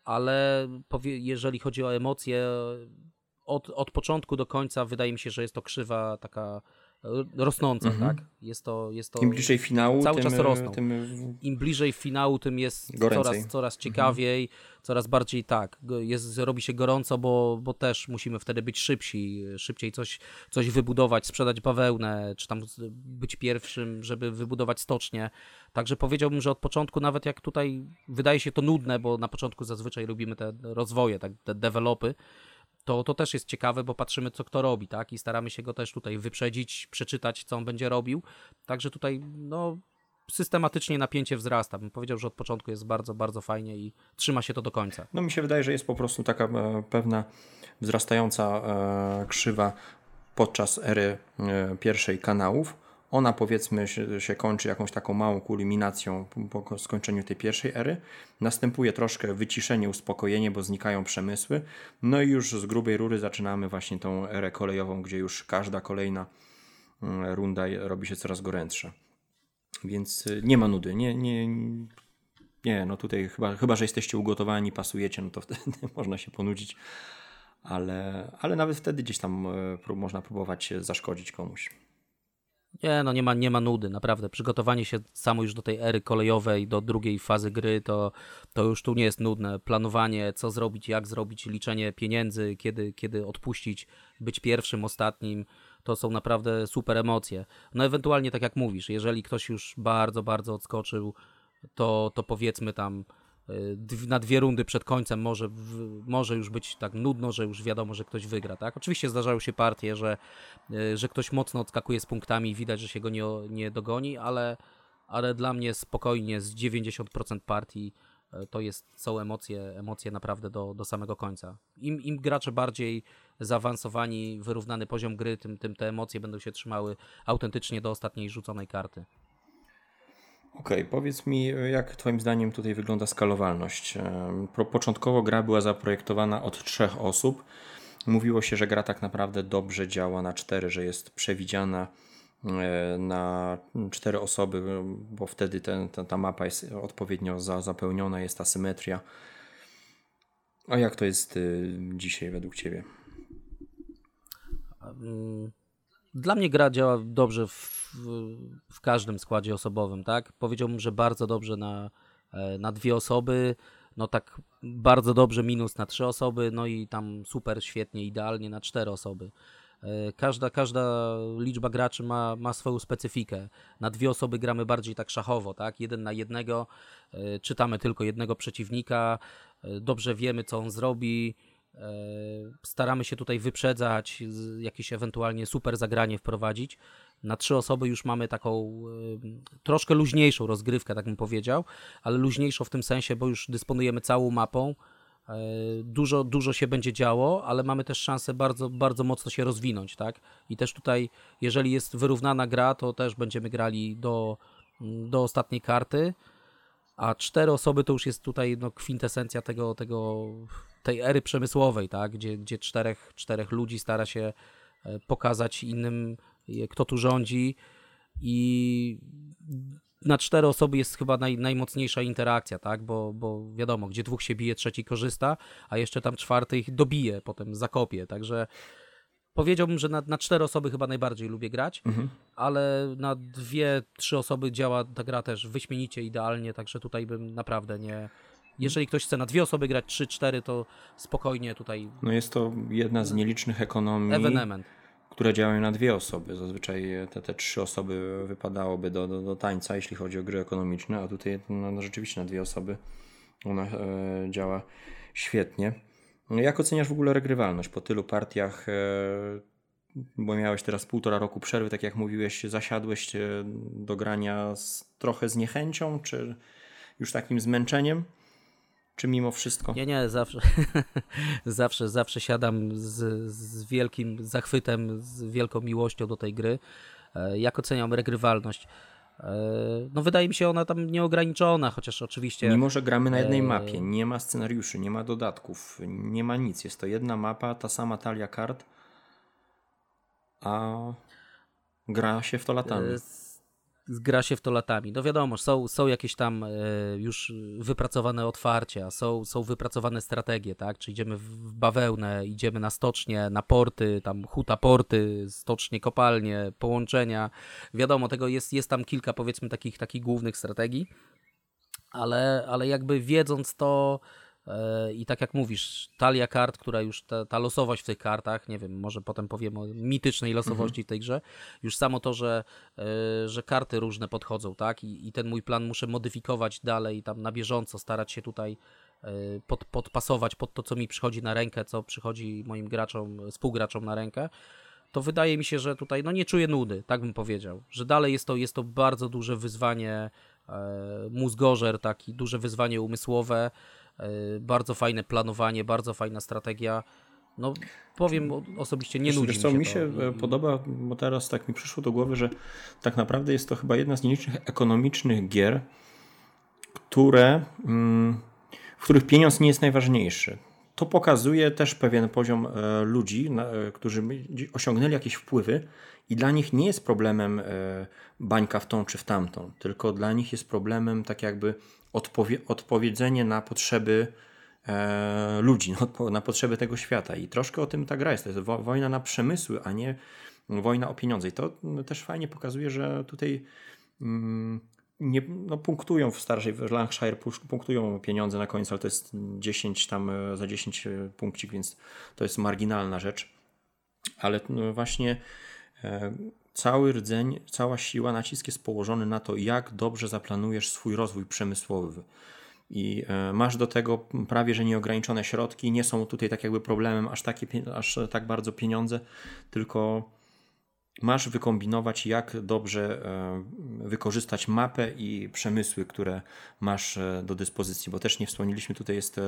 ale powie, jeżeli chodzi o emocje, od, od początku do końca wydaje mi się, że jest to krzywa taka e, rosnąca, mhm. tak? Jest to, jest to Im bliżej finału, cały tym, czas rosną. Tym... Im bliżej finału, tym jest coraz, coraz mhm. ciekawiej, mhm. coraz bardziej tak. Jest, robi się gorąco, bo, bo też musimy wtedy być szybsi, szybciej coś, coś wybudować, sprzedać bawełnę, czy tam być pierwszym, żeby wybudować stocznie. Także powiedziałbym, że od początku, nawet jak tutaj wydaje się to nudne, bo na początku zazwyczaj robimy te rozwoje, tak, te developy, to, to też jest ciekawe, bo patrzymy, co kto robi, tak? I staramy się go też tutaj wyprzedzić, przeczytać, co on będzie robił. Także tutaj, no, systematycznie napięcie wzrasta. Bym powiedział, że od początku jest bardzo, bardzo fajnie i trzyma się to do końca. No mi się wydaje, że jest po prostu taka e, pewna wzrastająca e, krzywa podczas ery e, pierwszej kanałów ona powiedzmy się, się, kończy jakąś taką małą kulminacją po skończeniu tej pierwszej ery. Następuje troszkę wyciszenie, uspokojenie, bo znikają przemysły. No i już z grubej rury zaczynamy właśnie tą erę kolejową, gdzie już każda kolejna mm, runda robi się coraz gorętsza. Więc y, nie ma nudy. Nie, nie, nie no tutaj chyba, chyba, że jesteście ugotowani, pasujecie, no to wtedy [LAUGHS] można się ponudzić. ale, ale nawet wtedy gdzieś tam e, można próbować zaszkodzić komuś. Nie, no nie ma, nie ma nudy, naprawdę. Przygotowanie się samo już do tej ery kolejowej, do drugiej fazy gry, to, to już tu nie jest nudne. Planowanie, co zrobić, jak zrobić, liczenie pieniędzy, kiedy, kiedy odpuścić, być pierwszym, ostatnim, to są naprawdę super emocje. No ewentualnie, tak jak mówisz, jeżeli ktoś już bardzo, bardzo odskoczył, to, to powiedzmy tam na dwie rundy przed końcem może, może już być tak nudno, że już wiadomo, że ktoś wygra, tak? Oczywiście zdarzają się partie, że, y, że ktoś mocno odskakuje z punktami i widać, że się go nie, nie dogoni, ale, ale dla mnie spokojnie z 90% partii y, to jest, są emocje, emocje naprawdę do, do samego końca. Im, Im gracze bardziej zaawansowani, wyrównany poziom gry, tym, tym te emocje będą się trzymały autentycznie do ostatniej rzuconej karty. Okej, okay, powiedz mi, jak Twoim zdaniem tutaj wygląda skalowalność? Początkowo gra była zaprojektowana od trzech osób. Mówiło się, że gra tak naprawdę dobrze działa na cztery, że jest przewidziana e, na cztery osoby, bo wtedy ten, ta, ta mapa jest odpowiednio za, zapełniona, jest asymetria. A jak to jest y, dzisiaj według Ciebie? Dla mnie gra działa dobrze w, w, każdym składzie osobowym, tak? Powiedziałbym, że bardzo dobrze na, e, na dwie osoby, no tak bardzo dobrze minus na trzy osoby, no i tam super, świetnie, idealnie na cztery osoby. E, każda, każda liczba graczy ma, ma swoją specyfikę. Na dwie osoby gramy bardziej tak szachowo, tak? Jeden na jednego, e, czytamy tylko jednego przeciwnika, dobrze wiemy, co on zrobi, staramy się tutaj wyprzedzać, jakieś ewentualnie super zagranie wprowadzić. Na trzy osoby już mamy taką e, troszkę luźniejszą rozgrywkę, tak bym powiedział, ale luźniejszą w tym sensie, bo już dysponujemy całą mapą. E, dużo, dużo się będzie działo, ale mamy też szansę bardzo, bardzo mocno się rozwinąć, tak? I też tutaj, jeżeli jest wyrównana gra, to też będziemy grali do, do ostatniej karty, a cztery osoby to już jest tutaj no, kwintesencja tego, tego tej ery przemysłowej, tak? gdzie, gdzie czterech, czterech ludzi stara się e, pokazać innym, kto tu rządzi i na cztery osoby jest chyba naj, najmocniejsza interakcja, tak? Bo, bo wiadomo, gdzie dwóch się bije, trzeci korzysta, a jeszcze tam czwarty ich dobije, potem zakopie, także powiedziałbym, że na, na cztery osoby chyba najbardziej lubię grać, mhm. ale na dwie, trzy osoby działa ta gra też wyśmienicie, idealnie, także tutaj bym naprawdę nie, jeżeli ktoś chce na dwie osoby grać 3-4, to spokojnie tutaj. No jest to jedna z nielicznych ekonomii. Evenement. Które działają na dwie osoby. Zazwyczaj te, te trzy osoby wypadałoby do, do, do tańca, jeśli chodzi o gry ekonomiczne, a tutaj no, no rzeczywiście na dwie osoby ona e, działa świetnie. No, jak oceniasz w ogóle regrywalność po tylu partiach? E, bo miałeś teraz półtora roku przerwy, tak jak mówiłeś, zasiadłeś e, do grania z, trochę z niechęcią, czy już takim zmęczeniem? Czy mimo wszystko? Nie, nie, zawsze, [LAUGHS] zawsze, zawsze siadam z, z wielkim zachwytem, z wielką miłością do tej gry. E, jak oceniam regrywalność? E, no wydaje mi się ona tam nieograniczona, chociaż oczywiście... Mimo, że gramy na jednej e, mapie, nie ma scenariuszy, nie ma dodatków, nie ma nic. Jest to jedna mapa, ta sama talia kart, a gra się w to latami gra się w to latami. No wiadomo, są, są jakieś tam e, już wypracowane otwarcia, są, są wypracowane strategie, tak? Czy idziemy w bawełnę, idziemy na stocznie, na porty, tam huta porty, stocznie, kopalnie, połączenia. Wiadomo, tego jest, jest tam kilka powiedzmy takich, takich głównych strategii, ale, ale jakby wiedząc to I tak jak mówisz, talia kart, która już ta, ta, losowość w tych kartach, nie wiem, może potem powiem o mitycznej losowości mhm. w tej grze, już samo to, że, e, że karty różne podchodzą, tak? I, I ten mój plan muszę modyfikować dalej, tam na bieżąco, starać się tutaj e, pod, podpasować pod to, co mi przychodzi na rękę, co przychodzi moim graczom, współgraczom na rękę to wydaje mi się, że tutaj no nie czuję nudy, tak bym powiedział, że dalej jest to, jest to bardzo duże wyzwanie e, mózgożer, taki duże wyzwanie umysłowe, E, bardzo fajne planowanie, bardzo fajna strategia. No, powiem osobiście, nie nudzi mi się co, mi się to. podoba, bo teraz tak mi przyszło do głowy, że tak naprawdę jest to chyba jedna z nielicznych ekonomicznych gier, które, mm, w których pieniądz nie jest najważniejszy. To pokazuje też pewien poziom e, ludzi, e, którzy osiągnęli jakieś wpływy i dla nich nie jest problemem bańka w tą czy w tamtą, tylko dla nich jest problemem tak jakby odpowie odpowiedzenie na potrzeby e, ludzi no, na potrzeby tego świata. I troszkę o tym ta gra jest. To jest wo, wojna na przemysły, a nie wojna o pieniądze. I to no, też fajnie pokazuje, że tutaj mm, nie, no, punktują w starszej w Lancashire punktują pieniądze na końcu, ale to jest 10 tam e, za 10 punkcik, więc to jest marginalna rzecz. Ale no, właśnie e, cały rdzeń, cała siła, nacisk jest położony na to, jak dobrze zaplanujesz swój rozwój przemysłowy. I e, masz do tego prawie że nieograniczone środki. Nie są tutaj tak jakby problemem aż, takie, aż tak bardzo pieniądze, tylko masz wykombinować, jak dobrze e, wykorzystać mapę i przemysły, które masz e, do dyspozycji, bo też nie wspomnieliśmy, tutaj jest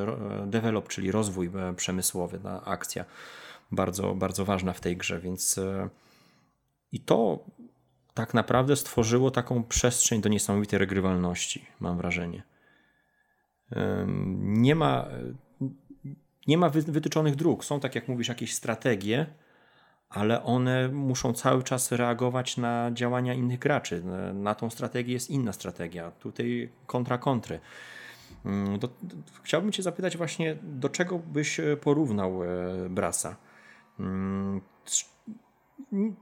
develop, czyli rozwój przemysłowy, ta akcja bardzo, bardzo ważna w tej grze, więc i to tak naprawdę stworzyło taką przestrzeń do niesamowitej regrywalności, mam wrażenie. Nie ma, nie ma wytyczonych dróg. Są, tak jak mówisz, jakieś strategie, ale one muszą cały czas reagować na działania innych graczy. Na tą strategię jest inna strategia. Tutaj kontra kontry. Do, chciałbym Cię zapytać właśnie, do czego byś porównał e, Brasa?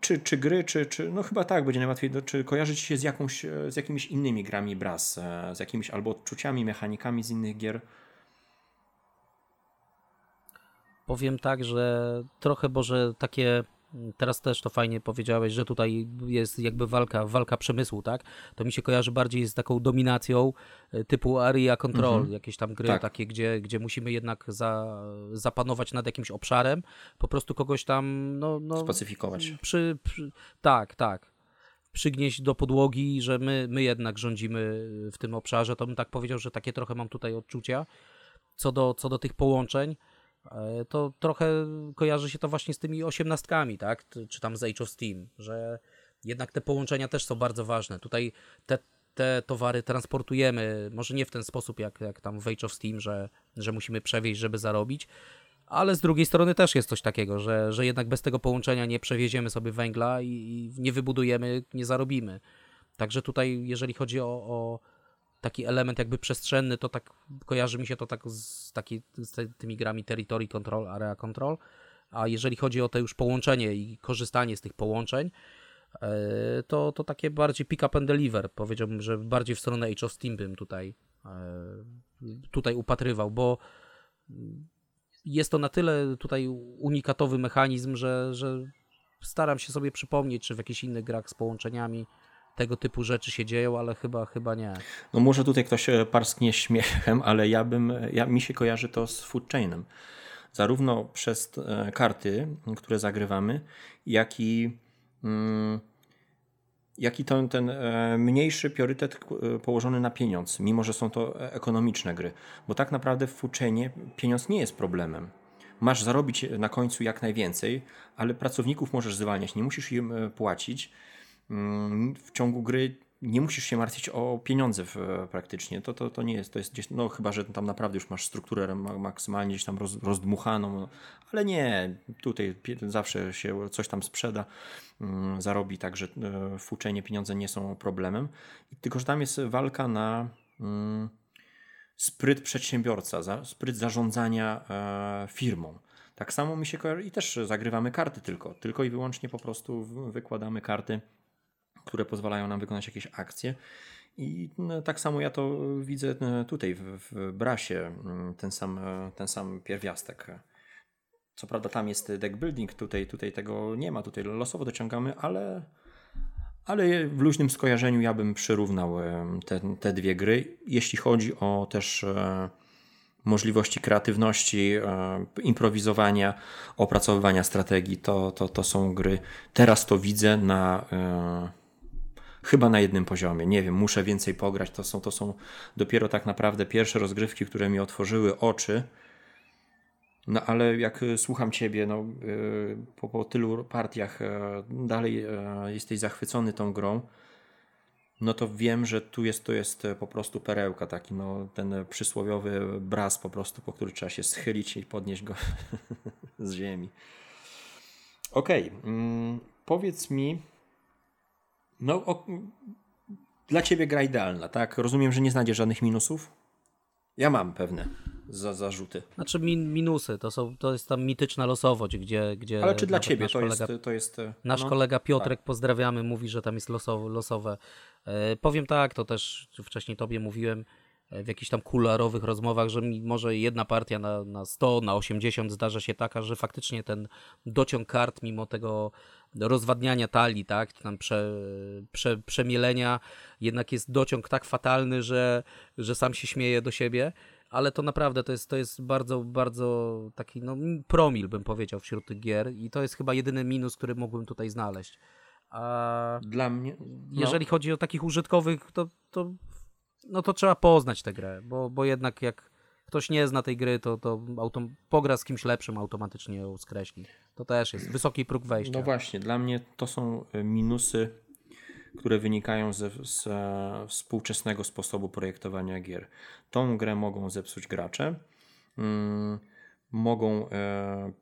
Czy, czy gry, czy, czy no chyba tak będzie najłatwiej, czy kojarzyć się z, jakąś, z jakimiś innymi grami Brass, e, z jakimiś albo odczuciami, mechanikami z innych gier? Powiem tak, że trochę, Boże, takie Teraz też to fajnie powiedziałeś, że tutaj jest jakby walka, walka przemysłu, tak? To mi się kojarzy bardziej z taką dominacją e, typu Area Control, mhm. jakieś tam gry tak. takie, gdzie, gdzie musimy jednak za, zapanować nad jakimś obszarem, po prostu kogoś tam, no... no Spacyfikować. Przy, przy, tak, tak. Przygnieść do podłogi, że my, my jednak rządzimy w tym obszarze, to bym tak powiedział, że takie trochę mam tutaj odczucia co do, co do tych połączeń. E, to trochę kojarzy się to właśnie z tymi osiemnastkami, tak? Czy tam z Age of Steam, że jednak te połączenia też są bardzo ważne. Tutaj te, te towary transportujemy, może nie w ten sposób jak, jak tam w Age of Steam, że, że musimy przewieźć, żeby zarobić, ale z drugiej strony też jest coś takiego, że, że jednak bez tego połączenia nie przewieziemy sobie węgla i, i nie wybudujemy, nie zarobimy. Także tutaj, jeżeli chodzi o, o taki element jakby przestrzenny, to tak kojarzy mi się to tak z, taki, z tymi grami Territory Control, Area Control, a jeżeli chodzi o to już połączenie i korzystanie z tych połączeń, e, to, to takie bardziej pick up and deliver, powiedziałbym, że bardziej w stronę Age of Steam bym tutaj, e, tutaj upatrywał, bo jest to na tyle tutaj unikatowy mechanizm, że, że staram się sobie przypomnieć, czy w jakichś innych grach z połączeniami tego typu rzeczy się dzieją, ale chyba, chyba nie. No może tutaj ktoś e, parsknie śmiechem, [LAUGHS] ale ja bym, ja, mi się kojarzy to z food chainem. Zarówno przez e, karty, które zagrywamy, jak i mm, jak i ten, ten e, mniejszy priorytet położony na pieniądz, mimo że są to ekonomiczne gry. Bo tak naprawdę w Fuczenie pieniądz nie jest problemem. Masz zarobić na końcu jak najwięcej, ale pracowników możesz zwalniać, nie musisz im płacić w ciągu gry nie musisz się martwić o pieniądze w, praktycznie. To, to, to nie jest, to jest gdzieś, no chyba, że tam naprawdę już masz strukturę maksymalnie gdzieś tam roz, rozdmuchaną, no, ale nie, tutaj zawsze się coś tam sprzeda, mm, zarobi, także e, w uczenie pieniądze nie są problemem. Tylko, że tam jest walka na mm, spryt przedsiębiorca, spryt zarządzania e, firmą. Tak samo mi się kojarzy i też zagrywamy karty tylko, tylko i wyłącznie po prostu wykładamy karty które pozwalają nam wykonać jakieś akcje. I no, tak samo ja to widzę e, tutaj w, Brasie, mm, ten sam, e, ten sam pierwiastek. Co prawda tam jest deck building, tutaj, tutaj tego nie ma, tutaj losowo dociągamy, ale, ale w luźnym skojarzeniu ja bym przyrównał e, te, te dwie gry. Jeśli chodzi o też możliwości kreatywności, improwizowania, opracowywania strategii, to, to, to są gry. Teraz to widzę na chyba na jednym poziomie. Nie wiem, muszę więcej pograć. To są, to są dopiero tak naprawdę pierwsze rozgrywki, które mi otworzyły oczy. No ale jak e, słucham Ciebie, no, e, po, po tylu partiach e, dalej jesteś zachwycony tą grą, no to wiem, że tu jest, to jest po prostu perełka, taki no, ten przysłowiowy braz po prostu, po który trzeba się schylić i podnieść go [LAUGHS] z ziemi. Okej, okay. mm, powiedz mi, no, o, dla ciebie gra idealna, tak? Rozumiem, że nie znajdziesz żadnych minusów? Ja mam pewne. za zarzuty. Znaczy min, minusy, to, są, to jest tam mityczna losowość, gdzie... gdzie Ale czy dla ciebie to kolega, jest, to jest... Nasz no, kolega Piotrek, pozdrawiamy, mówi, że tam jest losowe. losowe. E, powiem tak, to też wcześniej tobie mówiłem e, w jakichś tam kularowych rozmowach, że mi może jedna partia na, na 100, na 80 zdarza się taka, że faktycznie ten dociąg kart, mimo tego rozwadniania talii, tak, tam prze, prze, przemielenia, jednak jest dociąg tak fatalny, że, że sam się śmieje do siebie. Ale to naprawdę to jest, to jest bardzo, bardzo taki no, promil, bym powiedział, wśród tych gier. I to jest chyba jedyny minus, który mógłbym tutaj znaleźć. A Dla mnie... No, jeżeli chodzi o takich użytkowych, to, to, no to trzeba poznać tę grę, bo, bo jednak jak ktoś nie zna tej gry, to, to autom- pogra z kimś lepszym automatycznie ją skreśli. To też jest wysoki próg wejścia. No właśnie, dla mnie to są y, minusy, które wynikają ze z, e, współczesnego sposobu projektowania gier. Tą grę mogą zepsuć gracze, mm, mogą e,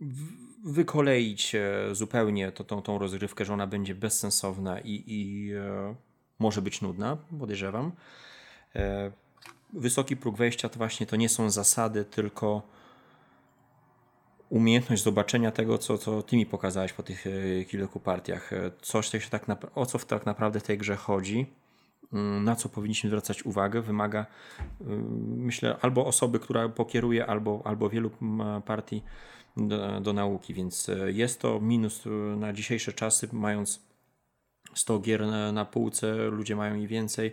w- wykoleić e, zupełnie to, tą, tą rozgrywkę, że ona będzie bezsensowna i, i e, może być nudna, podejrzewam. E, wysoki próg wejścia to właśnie to nie są zasady, tylko umiejętność zobaczenia tego, co, co ty mi pokazałeś po tych e, kilku partiach. E, Coś, co się tak o co tak naprawdę w tej grze chodzi, mm, na co powinniśmy zwracać uwagę, wymaga, ym, myślę, albo osoby, która pokieruje, albo, albo wielu mm, partii do, do nauki, więc e, jest to minus na dzisiejsze czasy, mając 100 gier na, na półce, ludzie mają i więcej.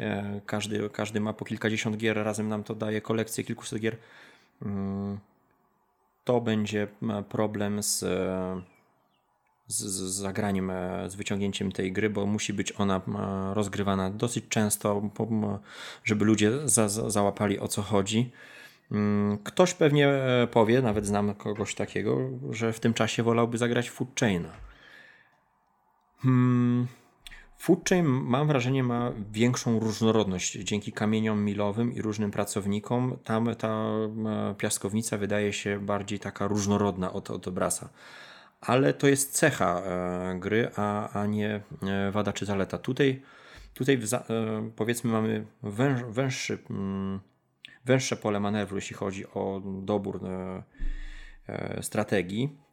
E, Każdy, każdy ma po kilkadziesiąt gier, razem nam to daje kolekcję kilkuset gier. Mm, To będzie e, problem z, e, z, z zagraniem, z wyciągnięciem tej gry, bo musi być ona rozgrywana dosyć często, żeby ludzie za, za, załapali o co chodzi. Mm, Ktoś pewnie powie, nawet znam kogoś takiego, że w tym czasie wolałby zagrać Food Chaina. Hmm. Food Chain, mam wrażenie, ma większą różnorodność dzięki kamieniom milowym i różnym pracownikom. Tam ta e, piaskownica wydaje się bardziej taka różnorodna od, od Brasa. Ale to jest cecha e, gry, a, a nie e, wada czy zaleta. Tutaj, tutaj powiedzmy mamy węż, węższy, mm, węższe pole manewru, jeśli chodzi o dobór strategii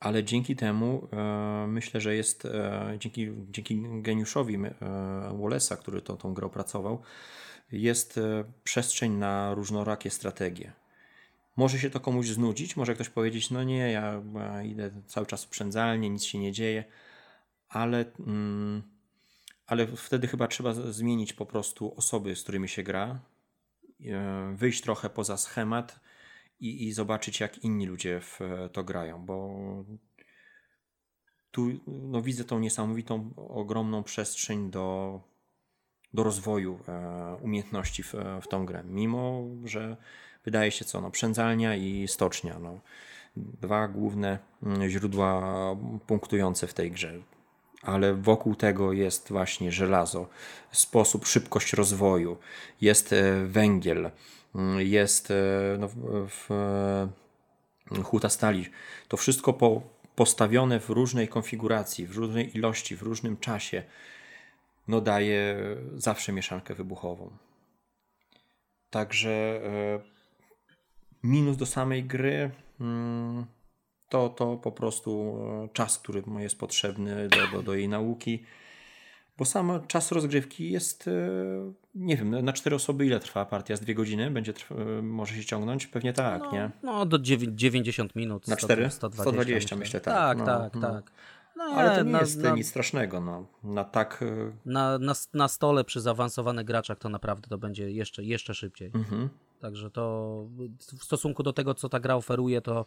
ale dzięki temu e, myślę, że jest e, dzięki, dzięki geniuszowi e, Wallace'a, który tą, tą grę opracował, jest przestrzeń na różnorakie strategie. Może się to komuś znudzić, może ktoś powiedzieć, no nie, ja, idę cały czas sprzędzalnie, nic się nie dzieje, ale, mm, ale wtedy chyba trzeba zmienić po prostu osoby, z którymi się gra, wyjść trochę poza schemat i, i zobaczyć, jak inni ludzie w to grają, bo tu no, widzę tą niesamowitą, ogromną przestrzeń do, do rozwoju e, umiejętności w, w tą grę. Mimo, że wydaje się co, no, przędzalnia i stocznia. No, dwa główne mm, źródła punktujące w tej grze. Ale wokół tego jest właśnie żelazo, sposób, szybkość rozwoju, jest e, węgiel, jest e, no, w, e, huta stali. To wszystko po, postawione w różnej konfiguracji, w różnej ilości, w różnym czasie, no daje zawsze mieszankę wybuchową. Także e, minus do samej gry mm, to, to po prostu czas, który jest potrzebny do, do, do jej nauki. Bo sam czas rozgrywki jest, e, nie wiem, na cztery osoby ile trwa partia? Z dwie godziny będzie e, może się ciągnąć? Pewnie tak, no, nie? No, do dziewię- 90 minut. Na 100, cztery? 120, 120 myślę, tak. Tak, No, tak, no. tak. No, Ale to nie na, jest na, nic strasznego, no. Na tak... e, na, na, na stole przy zaawansowanych graczach to naprawdę to będzie jeszcze, jeszcze szybciej. Mhm. Także to w stosunku do tego, co ta gra oferuje, to,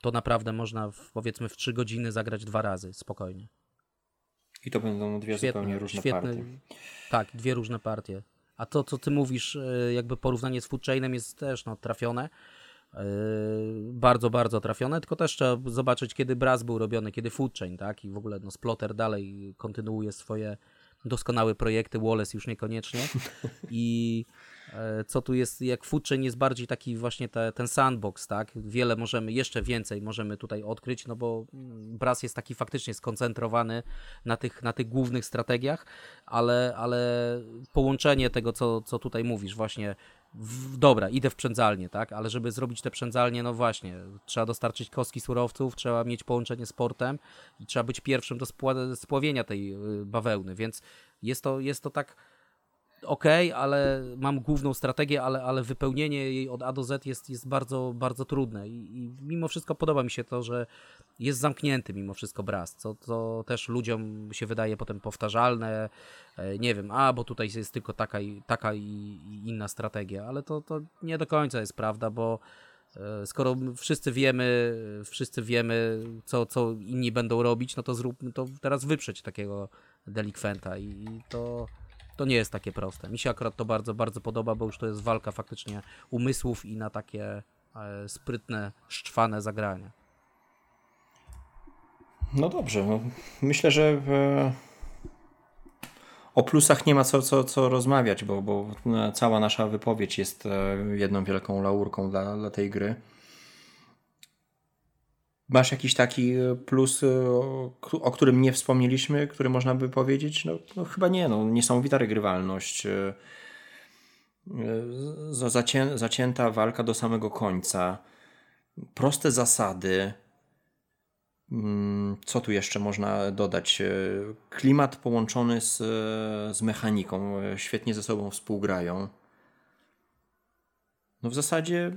to naprawdę można w, powiedzmy w 3 godziny zagrać dwa razy spokojnie. I to będą dwie zupełnie różne partie. Tak, dwie różne partie. A to, co ty mówisz, e, jakby porównanie z Food Chainem jest też no, trafione. E, Bardzo, bardzo trafione, tylko też trzeba zobaczyć, kiedy Brass był robiony, kiedy Food Chain, tak? I w ogóle no, Splotter dalej kontynuuje swoje doskonałe projekty, Wallace już niekoniecznie. I co tu jest, jak Chain jest bardziej taki właśnie te, ten sandbox, tak? Wiele możemy, jeszcze więcej możemy tutaj odkryć, no bo mm, Brass jest taki faktycznie skoncentrowany na tych, na tych głównych strategiach, ale, ale połączenie tego, co, co tutaj mówisz, właśnie w, dobra, idę w przędzalnię, tak, ale żeby zrobić te przędzalnie, no właśnie, trzeba dostarczyć kostki surowców, trzeba mieć połączenie z portem i trzeba być pierwszym do spła- spławienia tej y, bawełny, więc jest to, jest to tak ok, ale mam główną strategię, ale, ale wypełnienie jej od A do Z jest, jest bardzo, bardzo trudne. I, i mimo wszystko podoba mi się to, że jest zamknięty mimo wszystko braz, co, co też ludziom się wydaje potem powtarzalne, e, nie wiem, a bo tutaj jest tylko taka i, taka i, i inna strategia, ale to, to nie do końca jest prawda, bo e, skoro wszyscy wiemy, wszyscy wiemy, co, co inni będą robić, no to zróbmy to teraz wyprzeć takiego delikwenta i to to nie jest takie proste. Mi się akurat to bardzo, bardzo podoba, bo już to jest walka faktycznie umysłów i na takie e, sprytne, szczwane zagrania. No dobrze, no, myślę, że e, o plusach nie ma co, co, co rozmawiać, bo, bo e, cała nasza wypowiedź jest jedną wielką laurką dla, dla tej gry. Masz jakiś taki e, plus, e, o, którym nie wspomnieliśmy, który można by powiedzieć? No, no chyba nie, no, niesamowita regrywalność. e, za- Zacię, zacięta walka do samego końca. Proste zasady. Mm, Co tu jeszcze można dodać? Klimat połączony z, z mechaniką. Świetnie ze sobą współgrają. No w zasadzie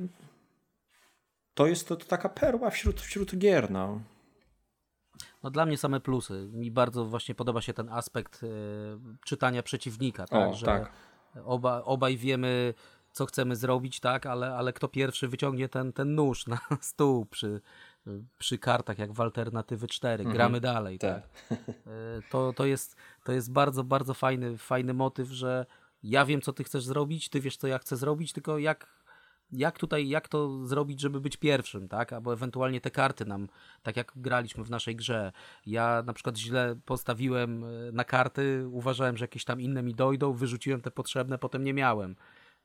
to jest to, to taka perła wśród, wśród gier. No. No dla mnie same plusy. Mi bardzo właśnie podoba się ten aspekt e, czytania przeciwnika, tak, O, że tak. Oba, obaj wiemy, co chcemy zrobić, tak, ale, ale kto pierwszy wyciągnie ten, ten nóż na [LAUGHS] stół przy, przy kartach, jak w alternatywy 4. Gramy dalej, tak. Tak. E, To, to, jest, to jest bardzo, bardzo fajny, fajny motyw, że ja wiem, co ty chcesz zrobić, ty wiesz, co ja chcę zrobić, tylko jak, jak tutaj, jak to zrobić, żeby być pierwszym, tak? Albo ewentualnie te karty nam, tak jak graliśmy w naszej grze. Ja na przykład źle postawiłem e, na karty, uważałem, że jakieś tam inne mi dojdą, wyrzuciłem te potrzebne, potem nie miałem.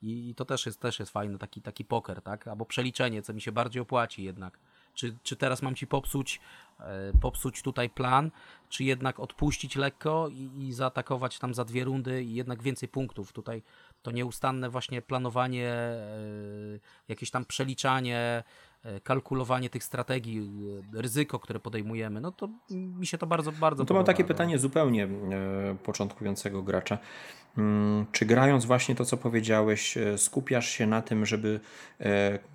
I, to też jest, też jest fajny taki, taki poker, tak? Albo przeliczenie, co mi się bardziej opłaci jednak. Czy, czy teraz mam ci popsuć, e, popsuć tutaj plan, czy jednak odpuścić lekko i, i zaatakować tam za dwie rundy i jednak więcej punktów. Tutaj to nieustanne właśnie planowanie, e, jakieś tam przeliczanie, e, kalkulowanie tych strategii, e, ryzyko, które podejmujemy, no to mi się to bardzo, bardzo No to mam podoba, takie no. pytanie zupełnie e, początkującego gracza. Mm, Czy grając właśnie to, co powiedziałeś, skupiasz się na tym, żeby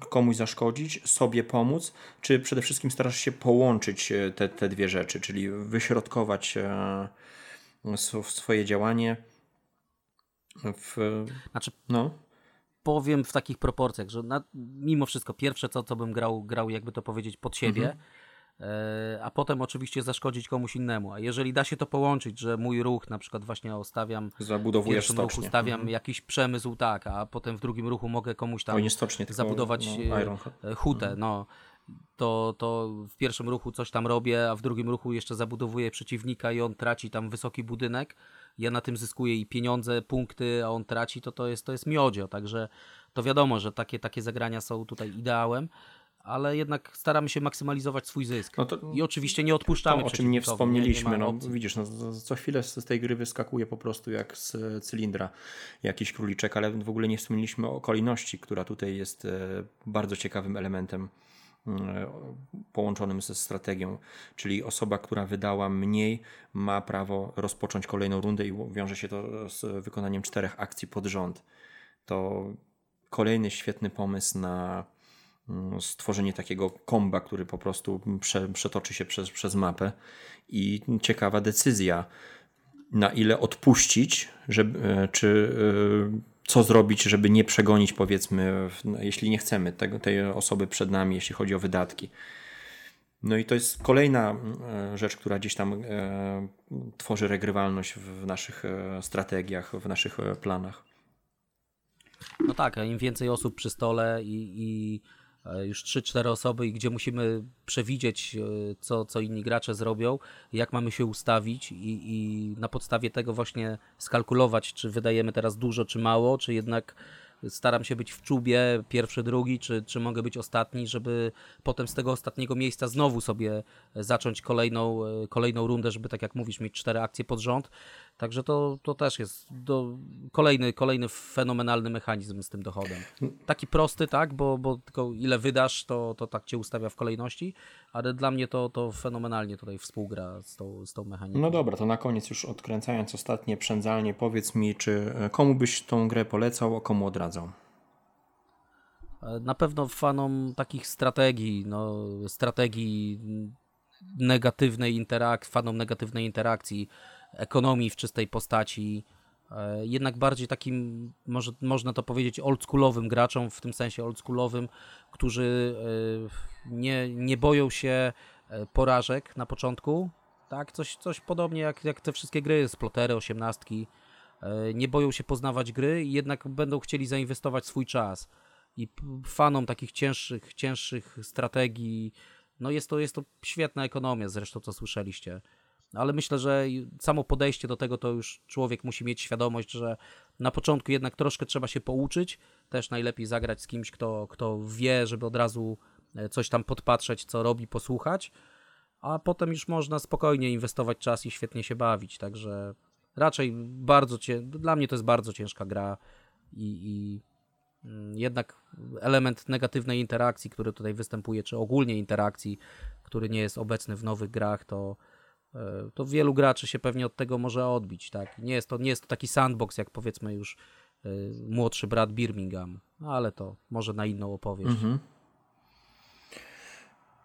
komuś zaszkodzić, sobie pomóc, czy przede wszystkim starasz się połączyć te, te dwie rzeczy, czyli wyśrodkować sw- swoje działanie w. Znaczy No, powiem w takich proporcjach, że na, mimo wszystko pierwsze co, co bym grał, grał jakby to powiedzieć pod siebie, e, a potem oczywiście zaszkodzić komuś innemu. A jeżeli da się to połączyć, że mój ruch na przykład właśnie ostawiam w zabudowujesz pierwszym ruchu stawiam jakiś przemysł, tak, a potem w drugim ruchu mogę komuś tam stocznie, tylko zabudować no, e, e, hutę, no. To, to w pierwszym ruchu coś tam robię, a w drugim ruchu jeszcze zabudowuję przeciwnika i on traci tam wysoki budynek. Ja na tym zyskuję i pieniądze, punkty, a on traci, to to jest, to jest miodzio. Także to wiadomo, że takie, takie zagrania są tutaj ideałem, ale jednak staramy się maksymalizować swój zysk. No I oczywiście nie odpuszczamy To, o czym nie wspomnieliśmy, nie ma no widzisz, no, co chwilę z, z tej gry wyskakuje po prostu jak z cylindra jakiś króliczek, ale w ogóle nie wspomnieliśmy o kolejności, która tutaj jest e, bardzo ciekawym elementem połączonym ze strategią, czyli osoba, która wydała mniej, ma prawo rozpocząć kolejną rundę i wiąże się to z wykonaniem czterech akcji pod rząd. To kolejny świetny pomysł na mm, stworzenie takiego komba, który po prostu prze, przetoczy się przez, przez mapę i ciekawa decyzja, na ile odpuścić, żeby, e, czy e, co zrobić, żeby nie przegonić, powiedzmy, no, jeśli nie chcemy tego, tej osoby przed nami, jeśli chodzi o wydatki. No i to jest kolejna e, rzecz, która gdzieś tam e, tworzy regrywalność w naszych e, strategiach, w naszych planach. No tak, im więcej osób przy stole i, i już 3-4 osoby, i gdzie musimy przewidzieć, e, co, co inni gracze zrobią, jak mamy się ustawić i, i na podstawie tego właśnie skalkulować, czy wydajemy teraz dużo, czy mało, czy jednak staram się być w czubie, pierwszy, drugi, czy, czy mogę być ostatni, żeby potem z tego ostatniego miejsca znowu sobie zacząć kolejną, e, kolejną rundę, żeby tak jak mówisz, mieć cztery akcje pod rząd. Także to, to też jest do, kolejny, kolejny fenomenalny mechanizm z tym dochodem. Taki prosty, tak, bo, bo tylko ile wydasz, to, to tak cię ustawia w kolejności, ale dla mnie to, to fenomenalnie tutaj współgra z tą, z tą mechaniką. No dobra, to na koniec już odkręcając ostatnie przędzalnie, powiedz mi, czy e, komu byś tą grę polecał, a komu odradzał? Na pewno fanom takich strategii, no, strategii negatywnej interakcji, fanom negatywnej interakcji, ekonomii w czystej postaci, e, jednak bardziej takim, może, można to powiedzieć, oldschoolowym graczom, w tym sensie oldschoolowym, którzy e, nie, nie boją się e, porażek na początku, tak, coś, coś podobnie jak, jak te wszystkie gry, splotery, osiemnastki, nie boją się poznawać gry jednak będą chcieli zainwestować swój czas. I fanom takich cięższych, cięższych strategii, no jest to, jest to świetna ekonomia, zresztą co słyszeliście. Ale myślę, że samo podejście do tego to już człowiek musi mieć świadomość, że na początku jednak troszkę trzeba się pouczyć. Też najlepiej zagrać z kimś, kto, kto wie, żeby od razu e, coś tam podpatrzeć, co robi, posłuchać. A potem już można spokojnie inwestować czas i świetnie się bawić. Także raczej bardzo cię, dla mnie to jest bardzo ciężka gra i, i mm, jednak element negatywnej interakcji, który tutaj występuje, czy ogólnie interakcji, który nie jest obecny w nowych grach, to, to wielu graczy się pewnie od tego może odbić. Tak? Nie, jest to, nie jest to taki sandbox, jak powiedzmy już e, młodszy brat Birmingham, ale to może na inną opowieść. Mhm.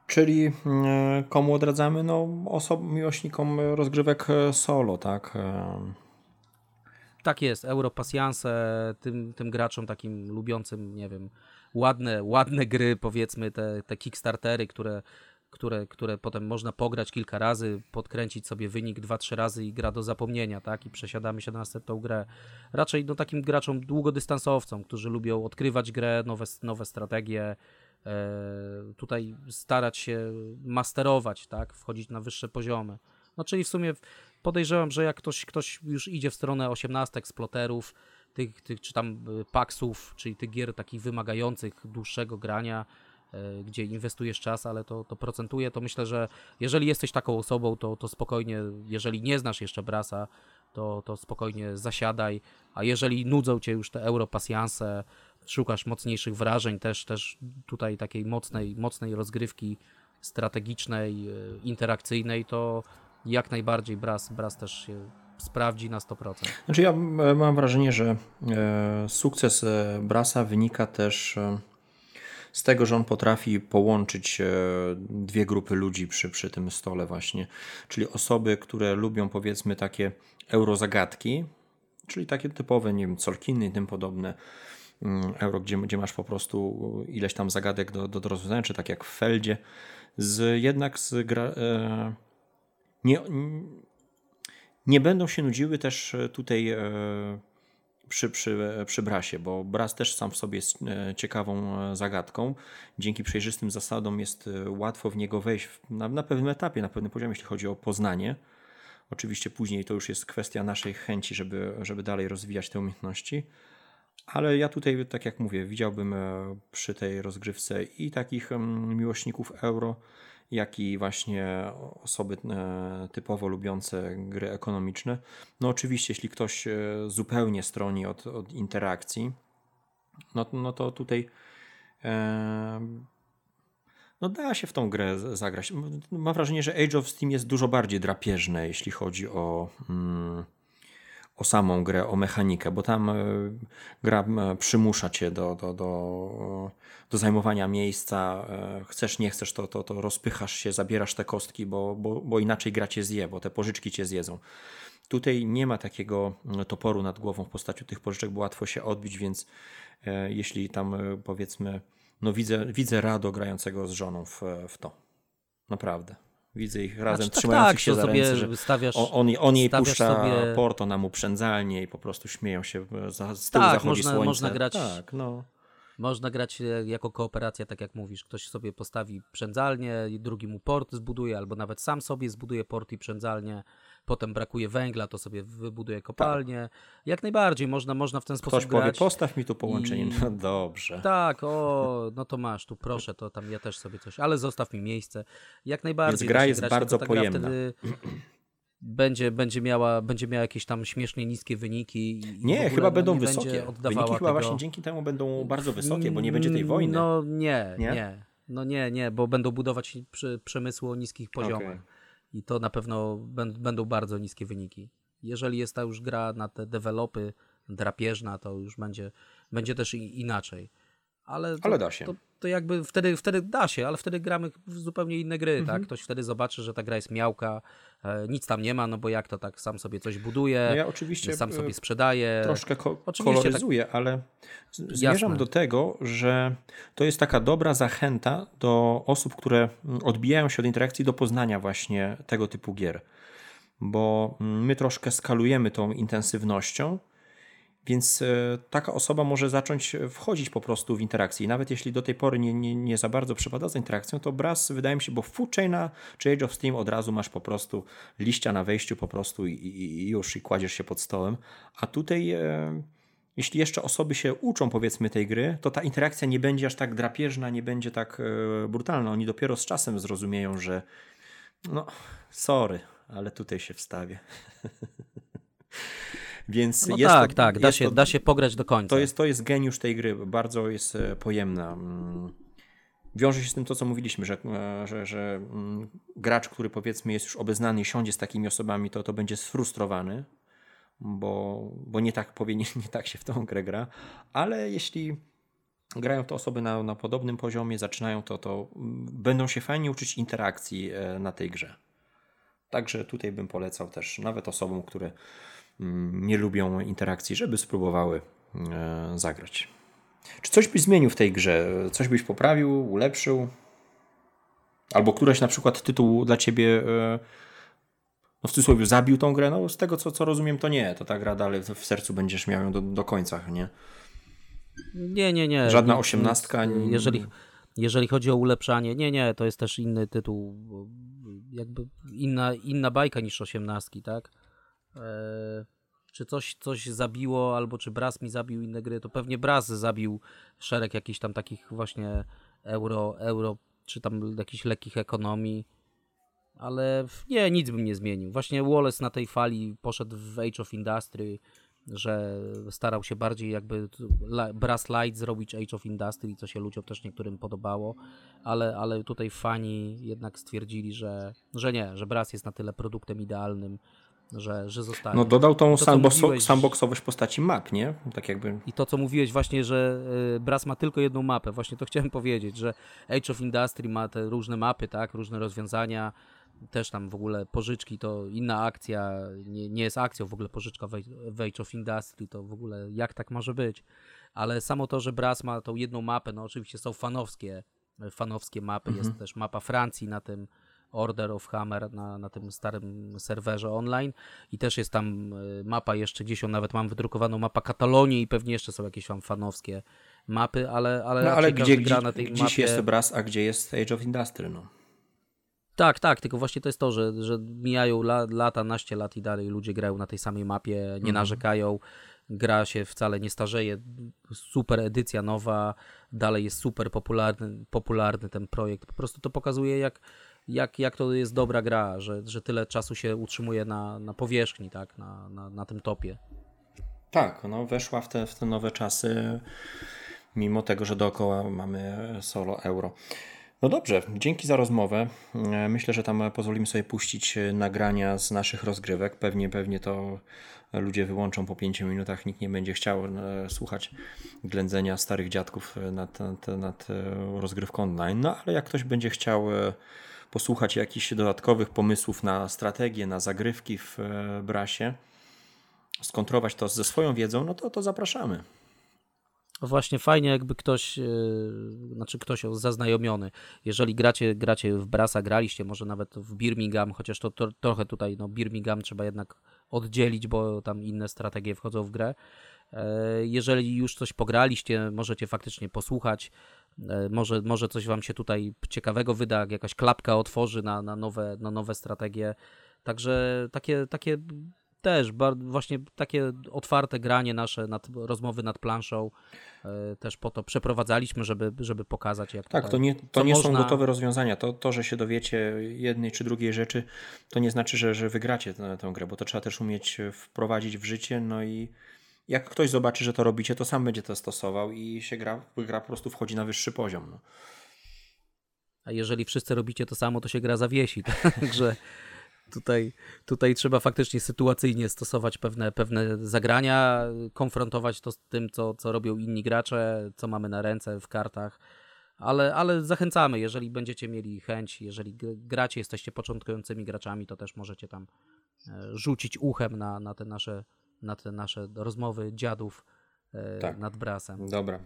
Czyli e, komu odradzamy? No, osob, miłośnikom rozgrywek solo, tak? Tak jest, Europasjanse, tym, tym graczom takim lubiącym, nie wiem, ładne, ładne gry, powiedzmy, te, te Kickstartery, które, które, które potem można pograć kilka razy, podkręcić sobie wynik dwa, trzy razy i gra do zapomnienia, tak? I przesiadamy się na następną grę. Raczej no, takim graczom długodystansowcom, którzy lubią odkrywać grę, nowe, nowe strategie, e, tutaj starać się masterować, tak? Wchodzić na wyższe poziomy. No czyli w sumie podejrzewam, że jak ktoś, ktoś już idzie w stronę 18 sploterów, tych, tych, czy tam y, paksów, czyli tych gier takich wymagających dłuższego grania, gdzie inwestujesz czas, ale to, to procentuje, to myślę, że jeżeli jesteś taką osobą, to, to spokojnie, jeżeli nie znasz jeszcze Brasa, to, to spokojnie zasiadaj, a jeżeli nudzą cię już te europasjanse, szukasz mocniejszych wrażeń, też, też tutaj takiej mocnej, mocnej rozgrywki strategicznej, y, interakcyjnej, to jak najbardziej Bras, Bras też się sprawdzi na 100%. Znaczy ja mam wrażenie, że e, sukces e, Brasa wynika też e, z tego, że on potrafi połączyć dwie grupy ludzi przy, przy tym stole właśnie, czyli osoby, które lubią powiedzmy takie eurozagadki, czyli takie typowe, nie wiem, Colkiny i tym podobne, mm, euro, gdzie, gdzie masz po prostu ileś tam zagadek do, do, do rozwiązania, czy tak jak w Feldzie, z, jednak z gra, e, nie, nie będą się nudziły też e, tutaj e, przy, przy, przy brasie, bo bras też sam w sobie jest e, ciekawą zagadką. Dzięki przejrzystym zasadom jest łatwo w niego wejść na, na pewnym etapie, na pewnym poziomie, jeśli chodzi o poznanie. Oczywiście później to już jest kwestia naszej chęci, żeby, żeby dalej rozwijać te umiejętności. Ale ja tutaj, tak jak mówię, widziałbym przy tej rozgrywce i takich mm, miłośników euro, jak i właśnie osoby e, typowo lubiące gry ekonomiczne. No oczywiście, jeśli ktoś e, zupełnie stroni od, od interakcji, no, no to tutaj e, no da się w tą grę zagrać. Mam wrażenie, że Age of Steam jest dużo bardziej drapieżne, jeśli chodzi o... Mm, o samą grę, o mechanikę, bo tam e, gra przymusza cię do, do, do, do zajmowania miejsca. E, chcesz, nie chcesz, to, to, to rozpychasz się, zabierasz te kostki, bo, bo, bo inaczej gra cię zje, bo te pożyczki cię zjedzą. Tutaj nie ma takiego toporu nad głową w postaci tych pożyczek, bo łatwo się odbić, więc e, jeśli tam powiedzmy, no widzę, widzę Rado grającego z żoną w, w to. Naprawdę. Widzę ich razem znaczy, trzymających tak, się za ręce, że stawiasz, on, on jej puszcza sobie... port, ona mu przędzalnie i po prostu śmieją się, za, z tyłu tak, zachodzi można, słońce. Można grać, tak, no. Można grać jako kooperacja, tak jak mówisz. Ktoś sobie postawi przędzalnię, drugi mu port zbuduje, albo nawet sam sobie zbuduje port i przędzalnię potem brakuje węgla, to sobie wybuduje kopalnię. Tak. Jak najbardziej można, można w ten sposób Ktoś grać. powie, postaw mi tu połączenie. I... No dobrze. Tak, o, no to masz, tu proszę, to tam ja też sobie coś, ale zostaw mi miejsce. Jak najbardziej. Więc gra jest grać, bardzo pojemna. Wtedy... będzie, będzie, miała, będzie miała jakieś tam śmiesznie niskie wyniki. Nie, chyba no, będą nie wysokie. Wyniki chyba tego... właśnie dzięki temu będą bardzo wysokie, bo nie będzie tej wojny. No nie, Nie? nie. No nie, nie, bo będą budować przy, przemysł o niskich poziomach. Okej. I to na pewno bę- będą bardzo niskie wyniki. Jeżeli jest ta już gra na te dewelopy drapieżna, to już będzie, będzie też inaczej. Ale, to, Ale da się. To, to jakby wtedy, wtedy da się, ale wtedy gramy w zupełnie inne gry, Mhm. tak? Ktoś wtedy zobaczy, że ta gra jest miałka, e, nic tam nie ma, no bo jak to tak, sam sobie coś buduje, No ja oczywiście sam e, sobie sprzedaje. troszkę ko- Oczywiście koloryzuję, ale z- zmierzam Jasne. do tego, że to jest taka dobra zachęta do osób, które mm, odbijają się od interakcji do poznania właśnie tego typu gier. Bo mm, my troszkę skalujemy tą intensywnością, więc e, taka osoba może zacząć wchodzić po prostu w interakcję. I nawet jeśli do tej pory nie, nie, nie za bardzo przepada za interakcją, to Brass wydaje mi się, bo w Food Chaina czy Age of Steam od razu masz po prostu liścia na wejściu po prostu i, i, i już i kładziesz się pod stołem. A tutaj e, jeśli jeszcze osoby się uczą powiedzmy tej gry, to ta interakcja nie będzie aż tak drapieżna, nie będzie tak e, brutalna. Oni dopiero z czasem zrozumieją, że no sorry, ale tutaj się wstawię. [LAUGHS] Więc No jest tak, to, tak, da się, to, da się pograć do końca. to jest, to jest geniusz tej gry, bardzo jest e, pojemna. Mm. Wiąże się z tym to, co mówiliśmy, że, e, że, że mm, gracz, który powiedzmy jest już obeznany i siądzie z takimi osobami, to, to będzie sfrustrowany, bo, bo nie, tak powinien, [LAUGHS] nie tak się w tą grę gra. Ale jeśli grają to osoby na, na podobnym poziomie, zaczynają to, to mm, będą się fajnie uczyć interakcji e, na tej grze. Także tutaj bym polecał też nawet osobom, które nie lubią interakcji, żeby spróbowały e, zagrać. Czy coś byś zmienił w tej grze? Coś byś poprawił, ulepszył? Albo któreś na przykład tytuł dla ciebie e, no w cudzysłowie zabił tą grę? No z tego co, co rozumiem to nie. To ta gra dalej w sercu będziesz miał ją do, do końca, nie? Nie, nie, nie. Żadna osiemnastka, Jeżeli, jeżeli chodzi o ulepszanie, nie, nie, to jest też inny tytuł, jakby inna, inna bajka niż osiemnastki, tak? E, czy coś, coś zabiło, albo czy Braz mi zabił inne gry, to pewnie Braz zabił szereg jakichś tam takich właśnie euro, euro czy tam jakichś lekkich ekonomii, ale nie, nic bym nie zmienił. Właśnie Wallace na tej fali poszedł w Age of Industry, że starał się bardziej jakby Brass Light zrobić Age of Industry, co się ludziom też niektórym podobało, ale, ale tutaj fani jednak stwierdzili, że, że nie, że Brass jest na tyle produktem idealnym, że, że zostanie. No dodał tą To, co sandbox, mówiłeś- sandboxowość postaci map, nie? Tak jakby... I to, co mówiłeś właśnie, że y, Brass ma tylko jedną mapę, właśnie to chciałem [LAUGHS] powiedzieć, że Age of Industry ma te różne mapy, tak, różne rozwiązania, też tam w ogóle pożyczki to inna akcja, nie, nie jest akcją w ogóle pożyczka w Age- of Industry, to w ogóle jak tak może być, ale samo to, że Brass ma tą jedną mapę, no oczywiście są fanowskie, fanowskie mapy, jest też mapa Francji na tym Order of Hammer na, na tym starym serwerze online i też jest tam y, mapa jeszcze gdzieś, ją nawet mam wydrukowaną mapa Katalonii i pewnie jeszcze są jakieś tam fanowskie mapy, ale, ale, No ale gdzie, gra gdzie, na tej gdzieś mapie... jest Brass, a gdzie jest Age of Industry, no. Tak, tak, tylko właśnie to jest to, że, że mijają la, lata, naście lat i dalej ludzie grają na tej samej mapie, nie Mhm. narzekają, gra się wcale nie starzeje, super edycja nowa, dalej jest super popularny, popularny ten projekt. Po prostu to pokazuje, jak, jak, jak to jest dobra gra, że, że tyle czasu się utrzymuje na, na powierzchni, tak, na, na, na tym topie. Tak, no weszła w te, w te nowe czasy, mimo tego, że dookoła mamy solo euro. No dobrze, dzięki za rozmowę. E, Myślę, że tam pozwolimy sobie puścić e, nagrania z naszych rozgrywek. Pewnie, pewnie to ludzie wyłączą po 5 minutach. Nikt nie będzie chciał e, słuchać ględzenia starych dziadków nad, nad, nad rozgrywką online. No ale jak ktoś będzie chciał posłuchać jakichś dodatkowych pomysłów na strategię, na zagrywki w e, Brasie, skontrować to ze swoją wiedzą, no to, to zapraszamy. Właśnie fajnie, jakby ktoś, yy, znaczy ktoś zaznajomiony. Jeżeli gracie, gracie w Brasa, graliście może nawet w Birmingham, chociaż to, to trochę tutaj, no Birmingham trzeba jednak oddzielić, bo tam inne strategie wchodzą w grę. E, Jeżeli już coś pograliście, możecie faktycznie posłuchać. E, Może, może coś wam się tutaj ciekawego wyda, jakaś klapka otworzy na, na, nowe, na nowe strategie. Także takie, takie też właśnie takie otwarte granie nasze, nad, rozmowy nad planszą e, też po to przeprowadzaliśmy, żeby, żeby pokazać jak Tak, to nie, to nie są można- gotowe rozwiązania. To, to, że się dowiecie jednej czy drugiej rzeczy, to nie znaczy, że, że wygracie tę, tę grę, bo to trzeba też umieć wprowadzić w życie. No i jak ktoś zobaczy, że to robicie, to sam będzie to stosował i się gra, gra po prostu wchodzi na wyższy poziom. No. A jeżeli wszyscy robicie to samo, to się gra zawiesi. [LAUGHS] Także tutaj, tutaj trzeba faktycznie sytuacyjnie stosować pewne, pewne zagrania, konfrontować to z tym, co, co robią inni gracze, co mamy na ręce w kartach. Ale, ale zachęcamy, jeżeli będziecie mieli chęć, jeżeli gr- gracie, jesteście początkującymi graczami, to też możecie tam e, rzucić uchem na, na, te, nasze, na te nasze rozmowy dziadów e, Tak. nad brasem. Dobra.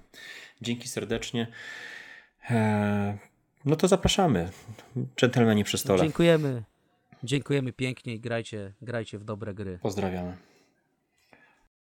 Dzięki serdecznie. Eee, no to zapraszamy. Dżentelmeni przy stole. Dziękujemy. Dziękujemy pięknie i grajcie, grajcie w dobre gry. Pozdrawiamy.